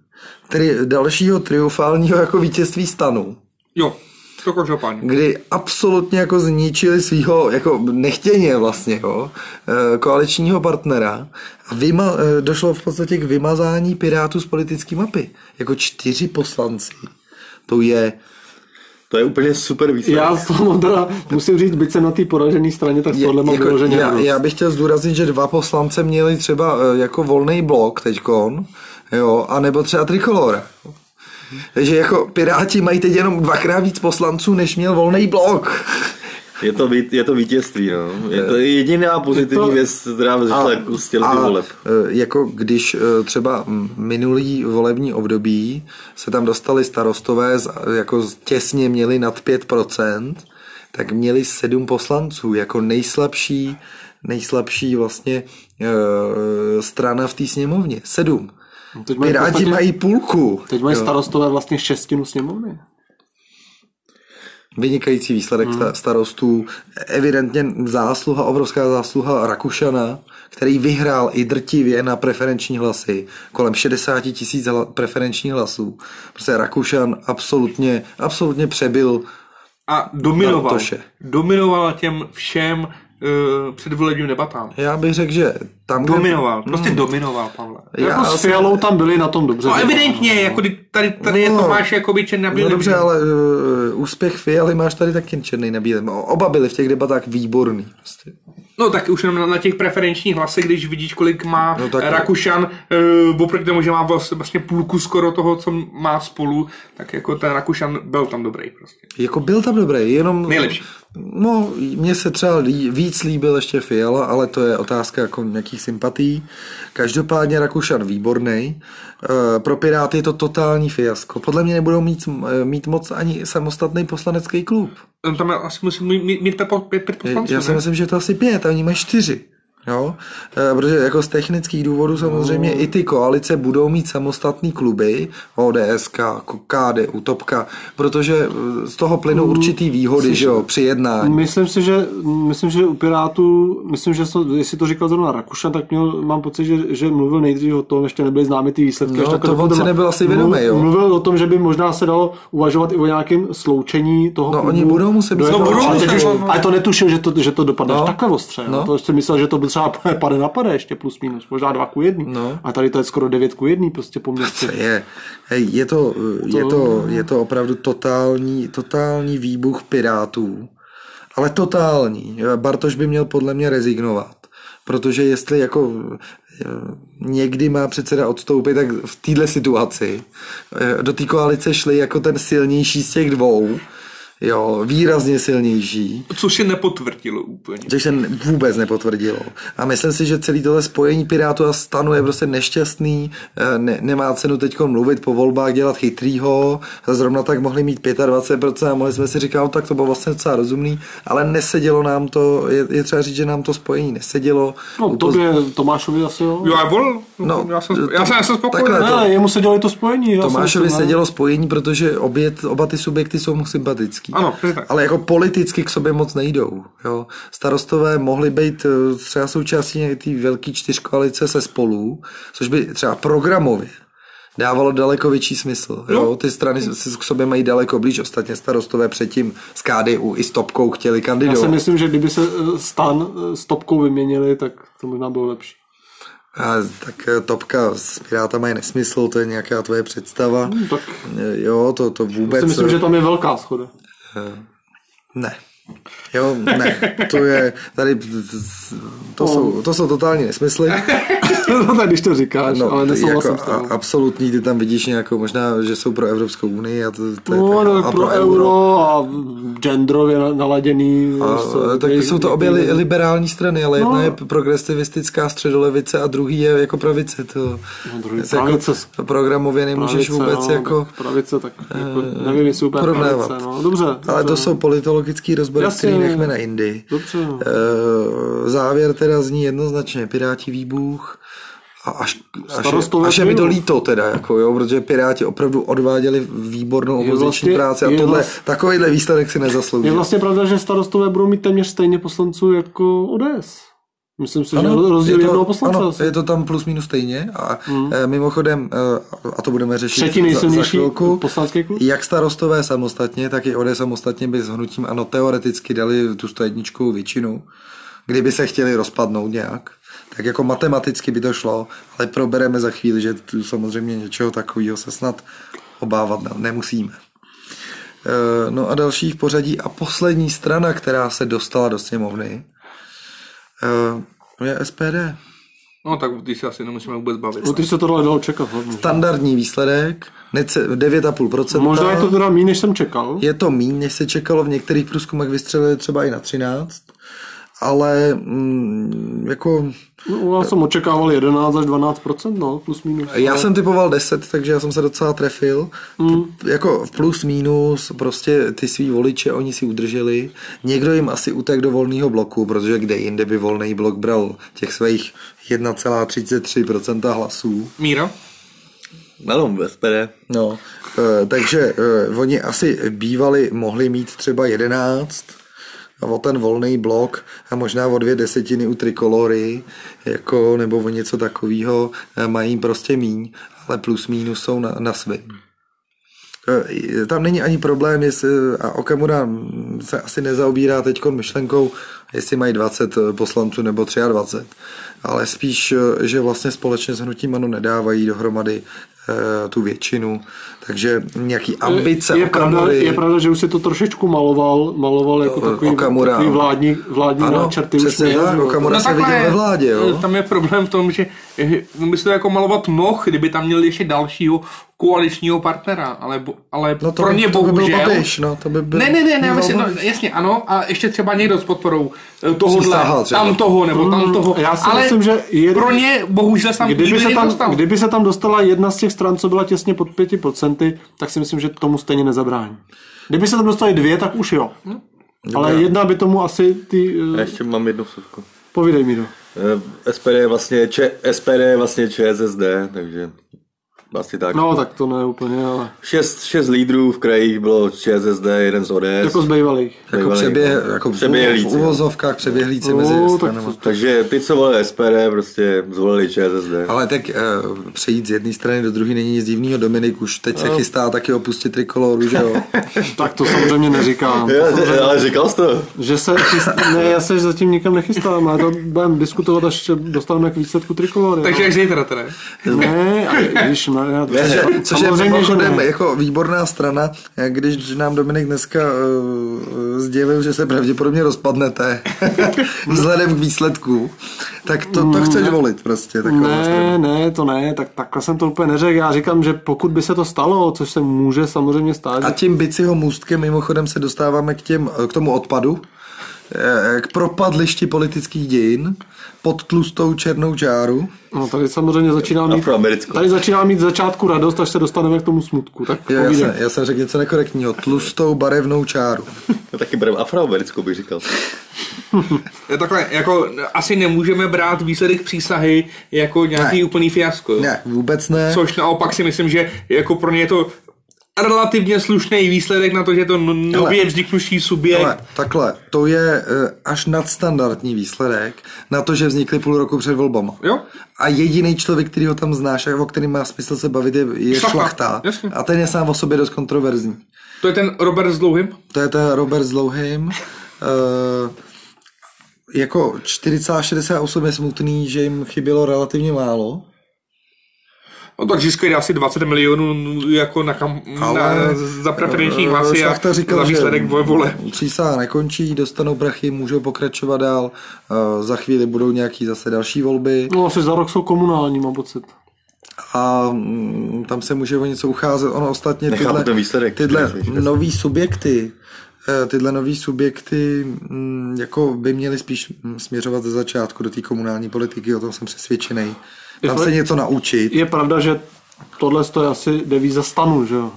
Tedy dalšího triumfálního jako vítězství stanu, Jo, to každopádně. kdy absolutně jako zničili svého, jako nechtěně vlastně, jo, eh, koaličního partnera a vyma, došlo v podstatě k vymazání Pirátů z politické mapy. Jako čtyři poslanci. To je To je úplně super výsledek. Já z toho teda, musím říct, byť jsem na té poražené straně, tak tohle mám jako, vyloženě já, já bych chtěl zdůraznit, že dva poslance měli třeba eh, jako volný blok teďkon, jo, a nebo třeba trikolora. Takže jako Piráti mají teď jenom dvakrát víc poslanců, než měl volný blok. Je to, je to vítězství, no. Je to jediná pozitivní to- věc, která vzešla z těchto a, voleb. eh, jako když eh, třeba minulý volební období se tam dostali starostové, jako těsně měli nad 5%, tak měli sedm poslanců, jako nejslabší, nejslabší vlastně e, strana v té sněmovně. Sedm. Teď mají Piráti podstatě- mají půlku. Teď mají Jo. starostové vlastně šestinu sněmovny. Vynikající výsledek hmm. starostů, evidentně zásluha, obrovská zásluha Rakušana, který vyhrál i drtivě na preferenční hlasy, kolem 60 tisíc hla, preferenčních hlasů. Prostě Rakušan absolutně, absolutně přebyl A dominoval. Dominoval těm všem uh, předvolebním debatám. Já bych řekl, že tam, kde- Dominoval, prostě dominoval, Pavle. Já jako s Fialou tam byli na tom dobře. No evidentně, jako kdy- tady, tady je No. Tomáš Jakoby černý na No bílém. dobře, ale uh, úspěch Fialy máš tady taky černý na bílém. Oba byli v těch debatách výborný. Prostě. No tak už jenom na, na těch preferenčních hlasech, když vidíš, kolik má No tak- Rakušan, uh, oproti tomu, že má vlastně, půlku skoro toho, co má spolu, tak jako ten Rakušan byl tam dobrý prostě. Jako byl tam dobrý, jenom... Nejlepší. No, mně se třeba lí, víc líbil ještě Fiala, ale to je otázka jako nějakých sympatí. Každopádně Rakušan výborný. E, pro Piráty je to totální fiasko. Podle mě nebudou mít, eh, mít moc ani samostatný poslanecký klub. Tam asi musí mít, mít, mít pět, pět, pět poslanců, Já si myslím, že to asi pět, a oni mají čtyři. Jo? E, protože jako z technických důvodů samozřejmě i ty koalice budou mít samostatný kluby, ODSK, KDU, Topka, protože eh, z toho plynou určitý výhody, že jo, při jednání. Myslím si, že, myslím, že u Pirátů, myslím, že to, jestli to říkal zrovna Rakušan, tak měl, mám pocit, že, že mluvil nejdřív o tom, ještě nebyly známy ty výsledky. No, to on si nebyl asi vědomý, Mluv- jo. Mluvil o tom, že by možná se dalo uvažovat i o nějakém sloučení toho No, klubu oni budou muset být-. No, budou ale, teď no. ale to netušil, že to, že to dopadne No. takhle ostře. No. No. To jsem myslel, že to byl třeba pade na pade ještě plus minus, možná dva ku jedný. No. A tady to je skoro devět ku jedný prostě poměr. Co je? Hej, je, to, je, to, je to opravdu totální, totální výbuch pirátů. Ale totální. Bartoš by měl podle mě rezignovat. Protože jestli jako eh, někdy má předseda odstoupit, tak v téhle situaci eh, do té koalice šli jako ten silnější z těch dvou. Jo, výrazně silnější. Což se nepotvrdilo úplně. Což se vůbec nepotvrdilo. A myslím si, že celý tohle spojení Pirátu a stanu je prostě nešťastný, eh, ne, nemá cenu teď mluvit po volbách, dělat chytrýho, zrovna tak mohli mít 25% a mohli jsme si říkat, no, tak to bylo vlastně docela rozumný, ale nesedělo nám to, je, je třeba říct, že nám to spojení nesedělo. No, Upoz- tobě, Tomášovi asi jo. Jo, já volil. No, já jsem, to- já jsem, já jsem spokojený. takhle to- Ne, jemu se dělali to spojení. Tomášovi ne? sedělo spojení, protože obě, oba ty subjekty jsou mu sympatický. Ano, tak. Ale jako politicky k sobě moc nejdou. Jo. Starostové mohli být eh, třeba součástí té velké čtyřkoalice se spolu, což by třeba programově dávalo daleko větší smysl. Jo. Ty strany si k sobě mají daleko blíž, ostatně starostové předtím s KDU i s Topkou chtěli Já si kandidovat. myslím, že kdyby se eh, stan eh, s topkou vyměnili, tak to možná bylo lepší. A tak Topka s Pirátama je nesmysl, to je nějaká tvoje představa. tak Eh, Jo, to, to vůbec... si myslím, že tam je velká schoda. Ne. Jo, ne, to je, tady, to, jsou, to jsou totální nesmysly. no tak když to říkáš, No, ale nesouhlasím jako, s a, tebou. absolutní, ty tam vidíš nějakou, možná, že jsou pro Evropskou unii a to, to je No, tak, no, a pro euro a genderově na- naladěný. A, prostě, tak jsou to obě li, liberální strany, ale jedna No. je progresivistická středolevice a druhý je jako pravice. To, No, druhý to jako pravice. programově nemůžeš pravice, vůbec no, jako... tak Pravice, tak jako, nevím, jestli úplně porovnávat. pravice. No, dobře. Ale to jsou politologický rozbory, který nechme na Indii. Dobře. Eh, závěr teda zní jednoznačně Piráti výbuch a až, až, je, Starostové až je mi to líto teda, jako jo, protože Piráti opravdu odváděli výbornou opoziční vlastně- práci a tohle, vlast- takovýhle výsledek si nezaslouží. Je vlastně pravda, že starostové budou mít téměř stejně poslanců jako ODS. Myslím si, že rozdíl je to, jednoho poslance. Ano, asi. je to tam plus minus stejně a mm. mimochodem, eh, a to budeme řešit Třetí za, za nejsilnější chvilku, poslanecký klub? jak starostové samostatně, tak i ODS samostatně by s hnutím ano teoreticky dali tu 101 většinu, kdyby se chtěli rozpadnout nějak. Tak jako matematicky by to šlo, ale probereme za chvíli, že tu samozřejmě něčeho takového se snad obávat ne- nemusíme. Eh, No a další v pořadí a poslední strana, která se dostala do sněmovny, eh, je SPD. No tak ty se asi nemusíme vůbec bavit. No, ty se tohle dalo čekat hlavně. Standardní výsledek, nece- 9,5%. Možná je to teda méně, než jsem čekal. Je to míň, než se čekalo, v některých průzkumech vystřelili třeba i na 13, ale mm, jako No, já jsem očekával 11 až 12% no, plus minus. já jsem typoval 10, takže já jsem se docela trefil. Mm. Jako v plus minus prostě ty svý voliče oni si udrželi. Někdo jim asi utek do volného bloku, protože kde jinde by volný blok bral těch svých 1,33% hlasů. Míra? Ano, SPD. No, eh, takže eh, oni asi bývali, mohli mít třeba 11 a o ten volný blok a možná o dvě desetiny u trikolory, jako, nebo o něco takového mají prostě míň, ale plus minus jsou na, na svým. Eh, Tam není ani problém, jestli, a Okamura se asi nezaobírá teď myšlenkou, jestli mají 20 poslanců nebo 23, ale spíš, eh, že vlastně společně s hnutím ANO nedávají dohromady eh, tu většinu, takže nějaký ambice je, pravda, Okamury, je pravda, že už si to trošičku maloval, maloval jako takový, Okamura. takový vládní, vládní ano, náčrty. už přesně měl, tak. Okamura se viděl ve vládě, jo. Tam je problém v tom, že eh, by se to jako malovat mohl, kdyby tam měl ještě dalšího koaličního partnera, ale, bo- ale No to pro by- ně to by byl bohužel... Babiš, no, to by byl- ne, ne, ne, ne myslím, no, jasně, ano, a ještě třeba někdo s podporou eh, tohohle, tam toho, nebo tam toho. já si ale myslím, že je- pro ně bohužel jsem Kdyby se, tam, nedostal. kdyby se tam dostala jedna z těch stran, co byla těsně pod 5%, tak si myslím, že tomu stejně nezabrání. Kdyby se tam dostaly dvě, tak už jo. Ale jedna by tomu asi ty... Já Uh, ještě mám jednu vsuvku. povídej mi to. Eh, SPD je vlastně, Č, SPD je vlastně ČSSD, takže vlastně tak. No, tak to ne úplně, ale Šest, šest lídrů v krajích bylo ČSSD, jeden z ODS. jako z bývalých. Jako přeběh, no. jako v, Přeběhlíci, v uvozovkách přeběhlíci No, mezi tak stranami. to- Takže ty, co volili SPD, prostě zvolili ČSSD. Ale tak uh, přejít z jedné strany do druhé není nic divného. Dominik už teď se chystá taky opustit trikoloru, že jo? Tak to samozřejmě neříkám. To Já, samozřejmě- ale říkal jsi to. Že se chyst... Ne, já se zatím nikam nechystám, ale to budeme diskutovat, až dostaneme k výsledku trikolory. Takže jak zítra teda. Ne, a když má, já, Což, což je mimochodem ne. jako výborná strana, eh, když nám Dominik dneska uh, sdělil, že se pravděpodobně rozpadnete vzhledem k výsledku, tak to, to chceš volit prostě. takovou stranu. Ne, ne, to ne, tak takhle jsem to úplně neřekl. Já říkám, že pokud by se to stalo, což se může samozřejmě stát, A tím biciho můstkem mimochodem se dostáváme k, těm, k tomu odpadu, eh, k propadlišti politických dějin, pod tlustou černou čáru. no, tady samozřejmě začíná mít, tady začíná mít začátku radost, až se dostaneme k tomu smutku. Tak Jo, já, jsem, já jsem řekl něco nekorektního. Tlustou barevnou čáru. No, taky bereme afroamerickou, bych říkal. Je Takhle, jako asi nemůžeme brát výsledek přísahy jako nějaký Ne. úplný fiasko. jo. Ne, vůbec ne. Což naopak si myslím, že jako pro ně je to relativně slušný výsledek na to, že je to no- nově vzniknuvší subjekt. Ale takhle, to je eh, až nadstandardní výsledek na to, že vznikly půl roku před volbama. Jo? A jediný člověk, který ho tam znáš a o kterým má smysl se bavit, je, je Šlachta, šlachta. jasně. A ten je sám o sobě dost kontroverzní. To je ten Robert s dlouhým? To je ten Robert s dlouhým. Uh, jako 4,68 je smutný, že jim chybělo relativně málo. No tak získají asi 20 milionů jako na, kam, Ale na za preferenční eh, hlasy a říkal, za výsledek že vole. Přísaha nekončí, dostanou prachy, můžou pokračovat dál. Uh, za chvíli budou nějaký zase další volby. No asi za rok jsou komunální, mám pocit. a mm, tam se může o něco ucházet. Ono ostatně tyhle, ten výsledek, tyhle jsi říkal. nový subjekty, eh, tyhle nový subjekty jako by měly spíš mm, směřovat ze začátku do té komunální politiky, o tom jsem přesvědčený. Tam se něco naučit. Je pravda, že tohle je asi devíza stanu, že jo?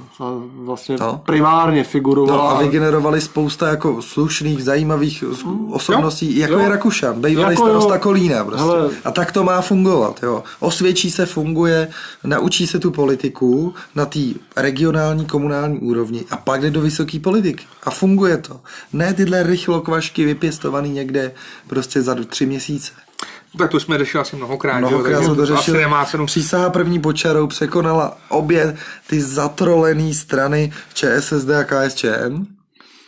Vlastně No. primárně No figurovala. a vygenerovali spousta jako slušných, zajímavých osobností, jako jo. je Rakušan, bývalý Jako jo. starosta Kolína prostě. Hele. A tak to má fungovat, jo. Osvědčí se, funguje, naučí se tu politiku na té regionální, komunální úrovni a pak jde do vysoké politiky. A funguje to. Ne tyhle rychlokvašky vypěstovaný někde prostě za tři měsíce. Tak to jsme řešili asi mnohokrát. Mnohokrát jsme to řešili. nemá cenu. Přísaha první počarou překonala obě ty zatrolené strany ČSSD a KSČM.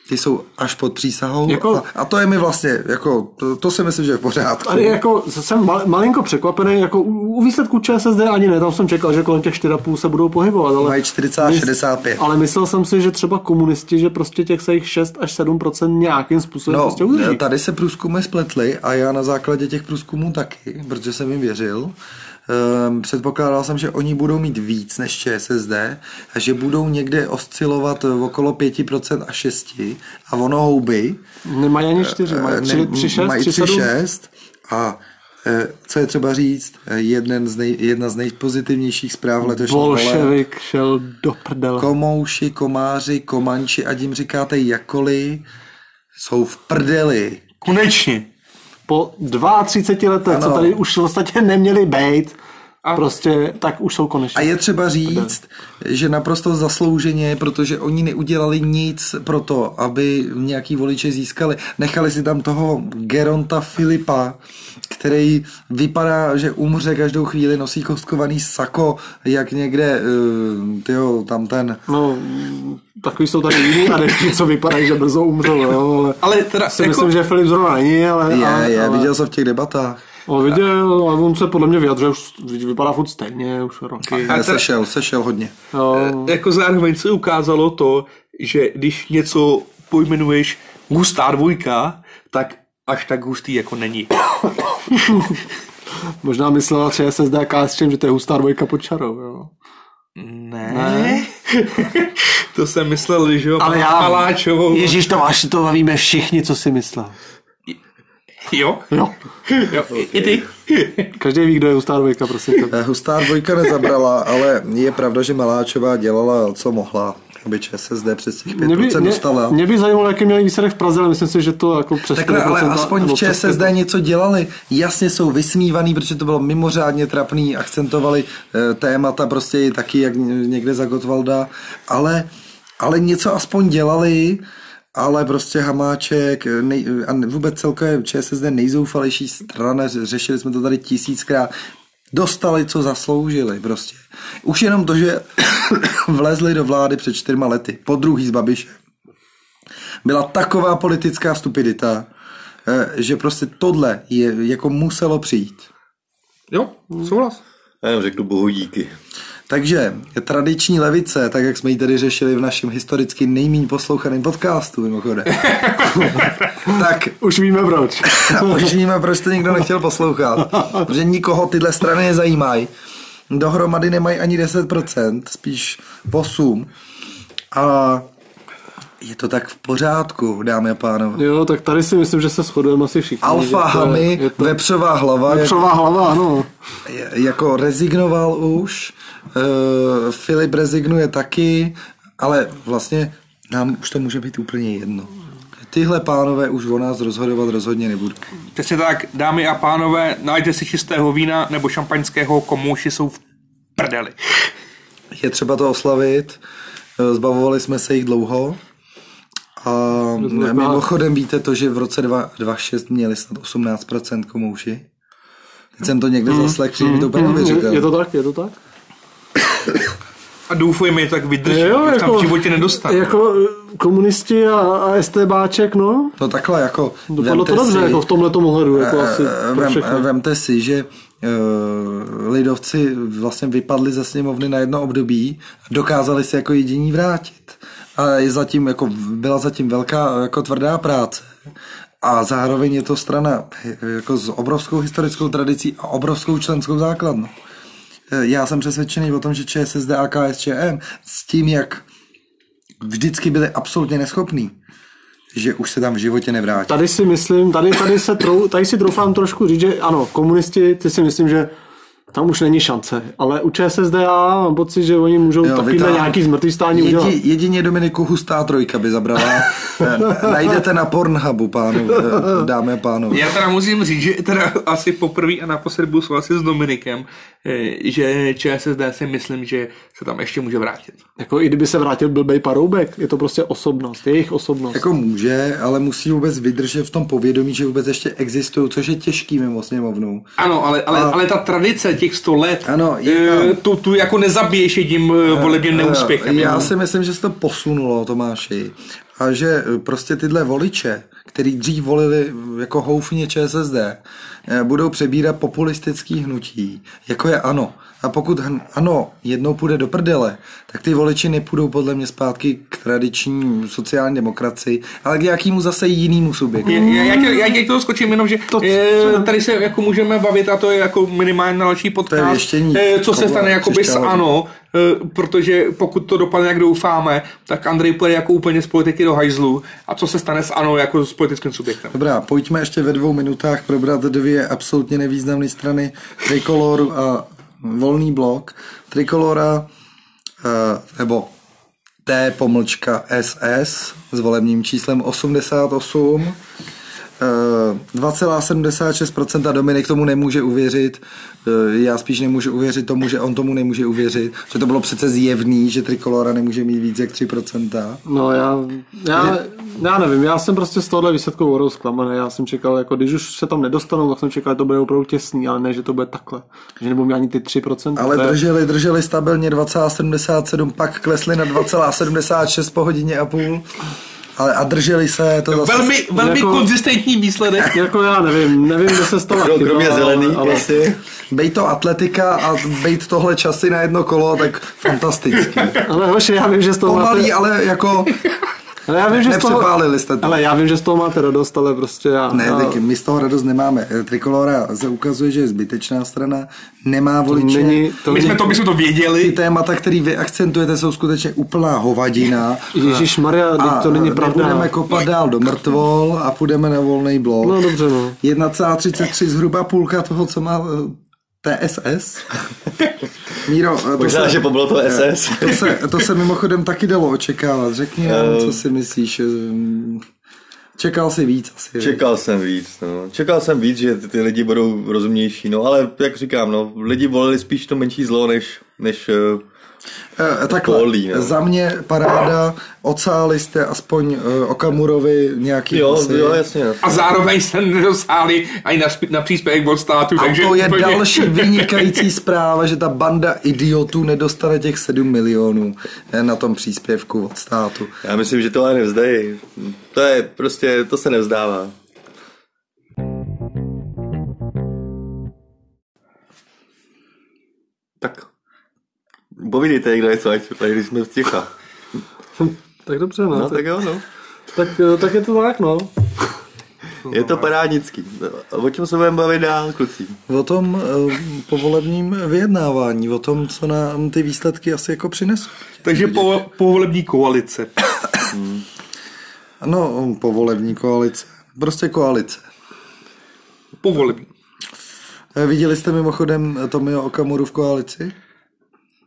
Ty jsou až pod přísahou. Jako- A, a to je mi vlastně, jako, to, to si myslím, že je v pořádku. Tady jako jsem mal, malinko překvapený, jako u, u výsledku ČSSD ani ne, tam jsem čekal, že kolem těch 4,5 se budou pohybovat, ale... Mají 40,65. Ale myslel jsem si, že třeba komunisti, že prostě těch svých 6 až 7% nějakým způsobem No, prostě udrží. tady se průzkumy spletly a já na základě těch průzkumů taky, protože jsem jim věřil. Um, předpokládal jsem, že oni budou mít víc než ČSSD a že budou někde oscilovat v okolo 5% a 6% a ono houby Nemají ani 4, mají 3, ne, 3 6, mají 3 7. 3,6 a eh, co je třeba říct, eh, jeden z nej, jedna z nejpozitivnějších zpráv letošního. Bolševik šel do prdele. Komouši, komáři, komanči, ať jim říkáte jakoli, jsou v prdeli. Konečně. Po 32 letech, co Ano. tady už vlastně neměli být, A- prostě, tak už jsou konečně. A je třeba říct, že naprosto zaslouženě, protože oni neudělali nic pro to, aby nějaký voliče získali. Nechali si tam toho Geronta Filipa, který vypadá, že umře každou chvíli, nosí kostkovaný sako, jak někde, uh, tyjo, tam ten... No, takový jsou tady jiní adepti, co vypadají, že brzo umřou, jo, ale... Ale teda, Si jako, myslím, že Filip zrovna není, ale... Je, ale, je, ale, viděl jsem v těch debatách. Ale viděl, ale on se podle mě vyjadřuje, už vypadá furt stejně, už roky. A teda- sešel, sešel hodně. Jo, jako zároveň se ukázalo to, že když něco pojmenuješ hustá dvojka, tak až tak hustý jako není. možná myslela ČSSD a KSČM, že to je hustá dvojka pod čarou, jo. Ne. ne. to jsem myslel, že jo, Ale já... Maláčovou. Ježíš Tomáš, to víme všichni, co si myslel. Jo? Jo. jo. I, I ty? Každý ví, kdo je hustá dvojka, prosím tě. Eh, Hustá dvojka nezabrala, ale je pravda, že Maláčová dělala, co mohla, aby ČSSD přes těch 5% dostala. mě by zajímalo, jaký měli výsledek v Praze, ale myslím si, že to jako přes Takhle, ale 4% aspoň v přes ČSSD něco dělali. Jasně jsou vysmívaný, protože to bylo mimořádně trapný, akcentovali eh, témata prostě i taky, jak někde za Gottwalda, ale, ale něco aspoň dělali, ale prostě Hamáček nej, a vůbec celkově ČSSD nejzoufalejší strana, řešili jsme to tady tisíckrát, dostali, co zasloužili prostě. Už jenom to, že vlezli do vlády před čtyřma lety, po druhý s Babišem byla taková politická stupidita, eh, že prostě tohle je, jako muselo přijít. Jo, souhlas. Já jenom řeknu bohu díky. Takže tradiční levice, tak jak jsme ji tady řešili v našem historicky nejméně poslouchaném podcastu, mimochodem. tak Už víme proč. už víme, proč to nikdo nechtěl poslouchat. Protože nikoho tyhle strany nezajímají. Dohromady nemají ani 10%, spíš 8%. A je to tak v pořádku, dámy a pánové. Jo, tak tady si myslím, že se shodujeme asi všichni. Alfa Hamy, to vepřová hlava, jak, Vepřová hlava, ano. jako rezignoval už, Filip rezignuje taky, ale vlastně nám už to může být úplně jedno. Tyhle pánové už o nás rozhodovat rozhodně nebudou. Přesně tak, dámy a pánové, najděte si čistého vína nebo šampaňského, komouši jsou v prdeli. Je třeba to oslavit, eh, zbavovali jsme se jich dlouho a mimochodem víte to, že v roce 2 2006 měli snad 18% komouši. Teď jsem to někde zaslech, přijde mi to úplně Je, neuvěřitelné. je to tak, je to tak? A doufujeme, že tak vydrží, Jo, jako- tam v životě nedostane. Jako eh, komunisti a, a STBáček, no. No takhle jako... Dopadlo to vemte dobře, si- jako v tomhle ohledu, jako asi Eh, Vem, vemte si, že uh, lidovci vlastně vypadli ze sněmovny na jedno období a dokázali se jako jediní vrátit. A je zatím, jako, byla zatím velká jako tvrdá práce. A zároveň je to strana jako s obrovskou historickou tradicí a obrovskou členskou základnou. Eh, Já jsem přesvědčený o tom, že ČSSD a KSČM s tím, jak vždycky byli absolutně neschopní, že už se tam v životě nevrátí. Tady si myslím, tady, tady, se trou, tady si troufám trošku říct, že ano, komunisti, ty si myslím, že tam už není šance. Ale u ČSSD já mám pocit, že oni můžou Jo, takovýhle vytáhn- nějaký zmrtvý stání udělat. Jedi, jedině Dominiku hustá trojka by zabrala. Eh, Najdete na Pornhubu, pánu, eh, dámy a pánové. Já teda musím říct, že teda asi poprvé a naposled budu souhlasit s Dominikem, eh, že ČSSD si myslím, že se tam ještě může vrátit. Jako i kdyby se vrátil blbej paroubek, je to prostě osobnost, jejich osobnost. Jako může, ale musí vůbec vydržet v tom povědomí, že vůbec ještě existují, což je těžký mimo sněmovnu. Ano, ale, ale, A- ale ta tradice těch 100 let, Ano, je eh, tam. tu, tu jako nezabiješ jedním eh, volebním neúspěchem. Já si myslím, že se to posunulo, Tomáši. A že eh, prostě tyhle voliče, který dřív volili eh, jako houfně ČSSD, eh, budou přebírat populistický hnutí, jako je ANO. A pokud ANO jednou půjde do prdele, tak ty voliči nepůjdou podle mě zpátky k tradiční sociální demokracii, ale k nějakému zase jinému subjektu. Já, já, tě, já tě toho skočím jenom, že To- to, tady se jako můžeme bavit a to je jako minimálně na další To je podcast, věštění. eh, co se stane jakoby s. ANO, eh, protože pokud to dopadne, jak doufáme, tak Andrej půjde jako úplně z politiky do hajzlu a co se stane s ANO jako s politickým subjektem. Dobrá, pojďme ještě ve dvou minutách probrat dvě absolutně nevýznamné strany Trikoloru a Volný blok. Trikolora, eh, nebo T pomlčka SS s volebním číslem 88, eh, 2,76% a Dominik tomu nemůže uvěřit. Eh, Já spíš nemůžu uvěřit tomu, že on tomu nemůže uvěřit, že to bylo přece zjevný, že Trikolora nemůže mít víc jak 3%. No já, já, já nevím, já jsem prostě z tohohle výsledku opravdu zklamaný. Já jsem čekal, jako když už se tam nedostanou, tak jsem čekal, že to bude opravdu těsný, ale ne, že to bude takhle. Že nebudou mít ani ty 3%. Ale je- drželi, drželi stabilně 2,77, pak klesli na 2,76 po hodině a půl. Ale a drželi se, to zase... Velmi, velmi jako- konzistentní výsledek. Jako já nevím, nevím, kde se stala Kro- Kromě chyba, zelený, ale, ale, asi. Bejt to atletika a bejt tohle časy na jedno kolo, tak fantastický. ale hoši, já vím, že z toho Pomalý, máte, ale jako ale já vím, že z toho, jste to. ale já vím, že z toho máte radost, ale prostě já, Ne, já tak my z toho radost nemáme. Trikolora se ukazuje, že je zbytečná strana, nemá voliče. není, to My není, jsme to, my jsme to Ty věděli. témata, které vy akcentujete, jsou skutečně úplná hovadina. Ježíš Maria, A to není pravda. budeme kopat dál do mrtvol a půjdeme na volný blok. No dobře, no. 1,33 zhruba půlka toho, co má eh, TSS. Míro, eh, to Možná, se, že bylo to SS. to, se, to se mimochodem taky dalo očekávat. Řekni nám, co si myslíš. eh, Čekal si víc asi. Čekal jsem víc, no. Čekal jsem víc, že ty, ty lidi budou rozumnější, no, ale jak říkám, no, lidi volili spíš to menší zlo, než, než Eh, Takhle, Polí, no. za mě paráda, ocáli jste aspoň eh, Okamurovi nějaký jo, jo, jasně. A zároveň se nedosáhli ani na, na příspěvek od státu. A takže to je úplně... další vynikající zpráva, že ta banda idiotů nedostane těch 7 milionů eh, na tom příspěvku od státu. Já myslím, že to ale nevzdají. To je prostě, to se nevzdává. Tak, povídejte, kdo je co, ať tady když jsme ticha. Tak dobře, no. No, tak, tak jo, no. tak, tak je to tak, no. Je to parádnický. O čem se budeme bavit dál, kluci? O tom eh, povolebním vyjednávání, o tom, co nám ty výsledky asi jako přinesou. Takže po, povolební koalice. No, povolební koalice. Prostě koalice. Povolební. Eh, Viděli jste mimochodem Tomio Okamuru v koalici?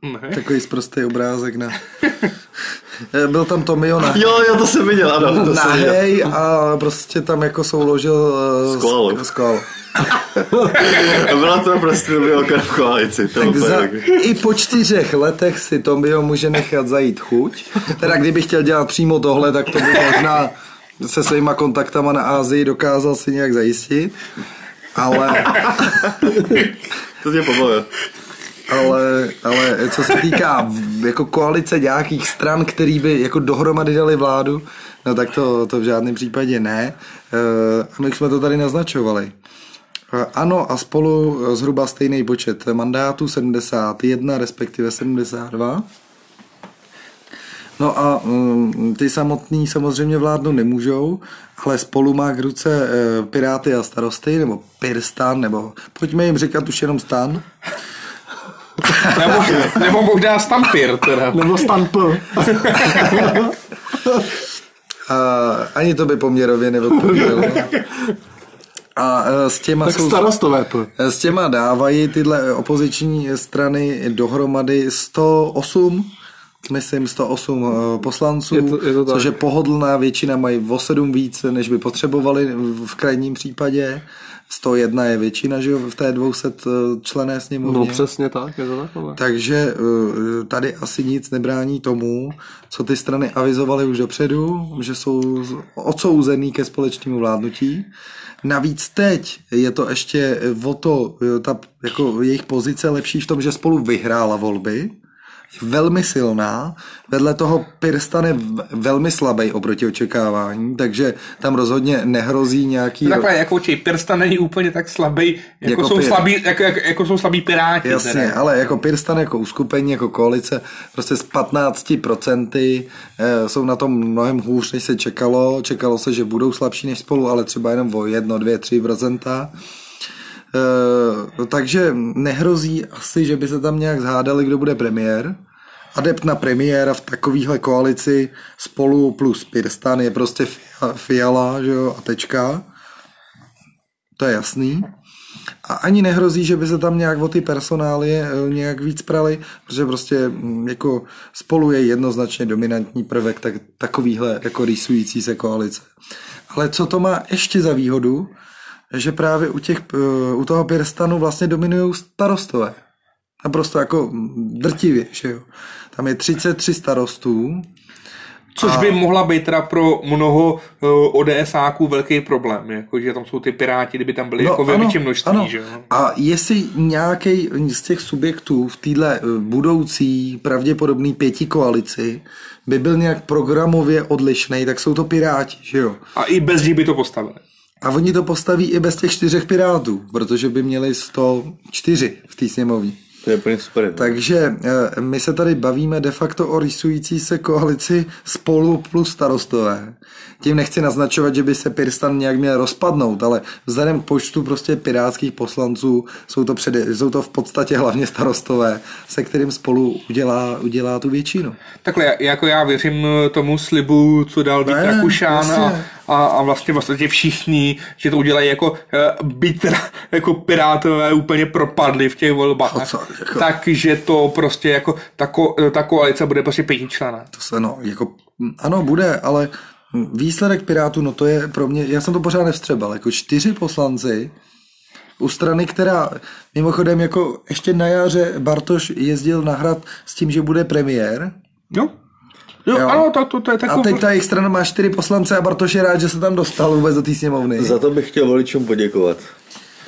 Ne. Takový zprostý obrázek na... Eh, Byl tam Tomio na... Jo, jo, to jsem viděl, ano. To jsem viděl. Nahej a prostě tam jako souložil eh, S koalou. s koalou. Byla to prostě dobrý v koalici. To Tak za, I po čtyřech letech si Tomio může nechat zajít chuť. Teda kdyby chtěl dělat přímo tohle, tak to by možná se svýma kontaktama na Ázii dokázal si nějak zajistit. Ale, To tě pobavil. Ale, ale co se týká jako koalice nějakých stran, který by jako dohromady dali vládu, no tak to, to v žádném případě ne. Eh, A my jsme to tady naznačovali. Eh, Ano a spolu zhruba stejný počet mandátů, 71 respektive 72. No a mm, ty samotný samozřejmě vládnout nemůžou, ale spolu má k ruce eh, Piráty a starosty, nebo Pirstan, nebo pojďme jim říkat už jenom stan. Nebo, nebo možná Stampir, teda. Nebo Stanpl. A ani to by poměrově neodpovědělo. A eh, s těma Tak jsou, starostové. p. s těma dávají tyhle opoziční strany dohromady 108 myslím 108 eh, poslanců, Je to- je to tak. což je pohodlná většina, mají o 7 víc, než by potřebovali v krajním případě. 101 je většina, že jo, v té 200 člené sněmovně. No přesně tak, je to takové. Takže eh, tady asi nic nebrání tomu, co ty strany avizovaly už dopředu, že jsou odsouzený ke společnému vládnutí. Navíc teď je to ještě o to, eh, ta jako jejich pozice lepší v tom, že spolu vyhrála volby, velmi silná, vedle toho Pirstan je velmi slabý oproti očekávání, takže tam rozhodně nehrozí nějaký... Takhle, jako určitě, Pirsta není úplně tak slabý, jako, Jako jsou, Pir. slabí, jako, jako, jako jsou slabí piráti. Jasně, teda. ale jako Pirstan, jako uskupení, jako koalice, prostě z 15% eh, jsou na tom mnohem hůř, než se čekalo. Čekalo se, že budou slabší než spolu, ale třeba jenom o 1, 2, 3%. Eh, takže nehrozí asi, že by se tam nějak zhádali, kdo bude premiér. Adept na premiéra v takovýhle koalici spolu plus Pirstan je prostě Fia- Fiala že jo, a tečka. To je jasný. A ani nehrozí, že by se tam nějak o ty personálie eh, nějak víc prali, protože prostě mm, jako spolu je jednoznačně dominantní prvek tak, takovýhle jako rýsující se koalice. Ale co to má ještě za výhodu, že právě u, těch, eh, u toho Pirstanu vlastně dominují starostové. Naprosto jako drtivě, že jo. Tam je 33 starostů, Což by mohla být teda pro mnoho uh, ODSáků velký problém, jako, že tam jsou ty piráti, kdyby tam byly no, jako ve větším množství. Že? jo. A jestli nějaký z těch subjektů v téhle eh, budoucí pravděpodobný pěti koalici by byl nějak programově odlišný, tak jsou to Piráti, že jo? A i bez nich by to postavili. A oni to postaví i bez těch čtyřech Pirátů, protože by měli 104 v té sněmovně. To je úplně super. Takže eh, my se tady bavíme de facto o rýsující se koalici spolu plus starostové. Tím nechci naznačovat, že by se Pirstan nějak měl rozpadnout, ale vzhledem k počtu prostě pirátských poslanců jsou to, před, jsou to v podstatě hlavně starostové, se kterým spolu udělá, udělá tu většinu. Takhle, jako já věřím tomu slibu, co dal Vít Rakušan a, a, a vlastně vlastně všichni, že to udělají jako uh, byt jako pirátové úplně propadli v těch volbách. Co, jako- Takže to prostě jako ta, ko, ta koalice bude prostě pětičlená. To se no, jako, mm, ano, bude, ale výsledek Pirátů, no to je pro mě, já jsem to pořád nevstřebal, jako čtyři poslanci u strany, která mimochodem jako ještě na jaře Bartoš jezdil na hrad s tím, že bude premiér, Jo? Jo, Jo. ano, to, to, to je a takový... teď ta jejich strana má čtyři poslance a Bartoš je rád, že se tam dostal vůbec do té sněmovny. Za to bych chtěl voličům poděkovat.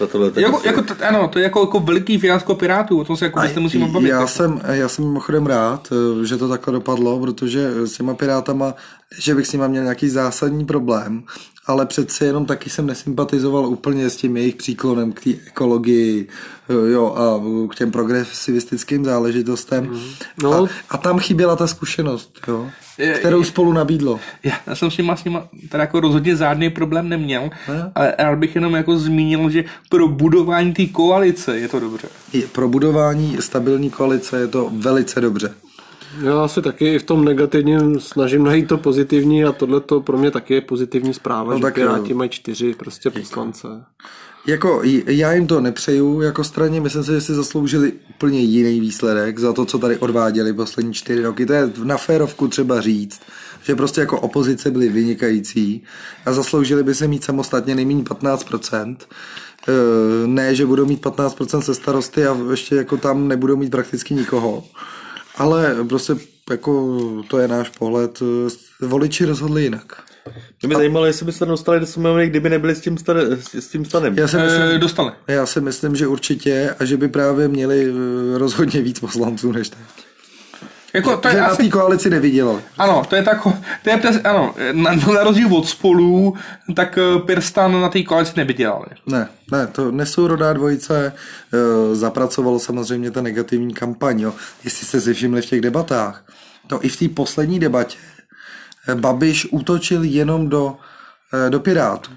Tohle Jako, jako, t- ano, to je jako, jako veliký fiasko Pirátů, o tom se jako byste musíme bavit. já, jako. jsem, já jsem mimochodem rád, eh, že to takhle dopadlo, protože s těma pirátama, že bych s nima měl nějaký zásadní problém, ale přeci jenom taky jsem nesympatizoval úplně s tím jejich příklonem k té ekologii eh, jo, a k těm progresivistickým záležitostem. No. A, a tam chyběla ta zkušenost, jo, Je- kterou spolu nabídlo. Já, já jsem s nima, s nima teda jako rozhodně žádný problém neměl, Ne? ale rád bych jenom jako zmínil, že pro budování té koalice je to dobře. I pro budování stabilní koalice je to velice dobře. Já si taky v tom negativním snažím najít to pozitivní a tohle to pro mě taky je pozitivní zpráva, No že tak jo. Piráti mají čtyři prostě poslance. Jako, j- já jim to nepřeju jako straně, myslím si, že si zasloužili úplně jiný výsledek za to, co tady odváděli poslední čtyři roky. To je na férovku třeba říct, že prostě jako opozice byli vynikající a zasloužili by se mít samostatně nejméně 15%. Eh, Ne, že budou mít 15% se starosty a ještě jako tam nebudou mít prakticky nikoho. Ale prostě jako to je náš pohled. Eh, Voliči rozhodli jinak. Mě by zajímalo, jestli by se dostali do sněmovny, kdyby nebyli s tím, stane, s tím stanem. Já si myslím, E, dostali. Já si myslím, že určitě a že by právě měli eh, rozhodně víc poslanců než teď. Jako, to Že je na asi, té koalici nevydělali. ano, to je tak, to je přes, ano, na, na rozdíl od spolů, tak eh, Pirstan na té koalici nevydělali. Ne, ne, to nesourodá dvojice. eh, Zapracovalo samozřejmě ta negativní kampaň. Jo. Jestli jste si všimli v těch debatách, to i v té poslední debatě eh, Babiš útočil jenom do, eh, do Pirátů.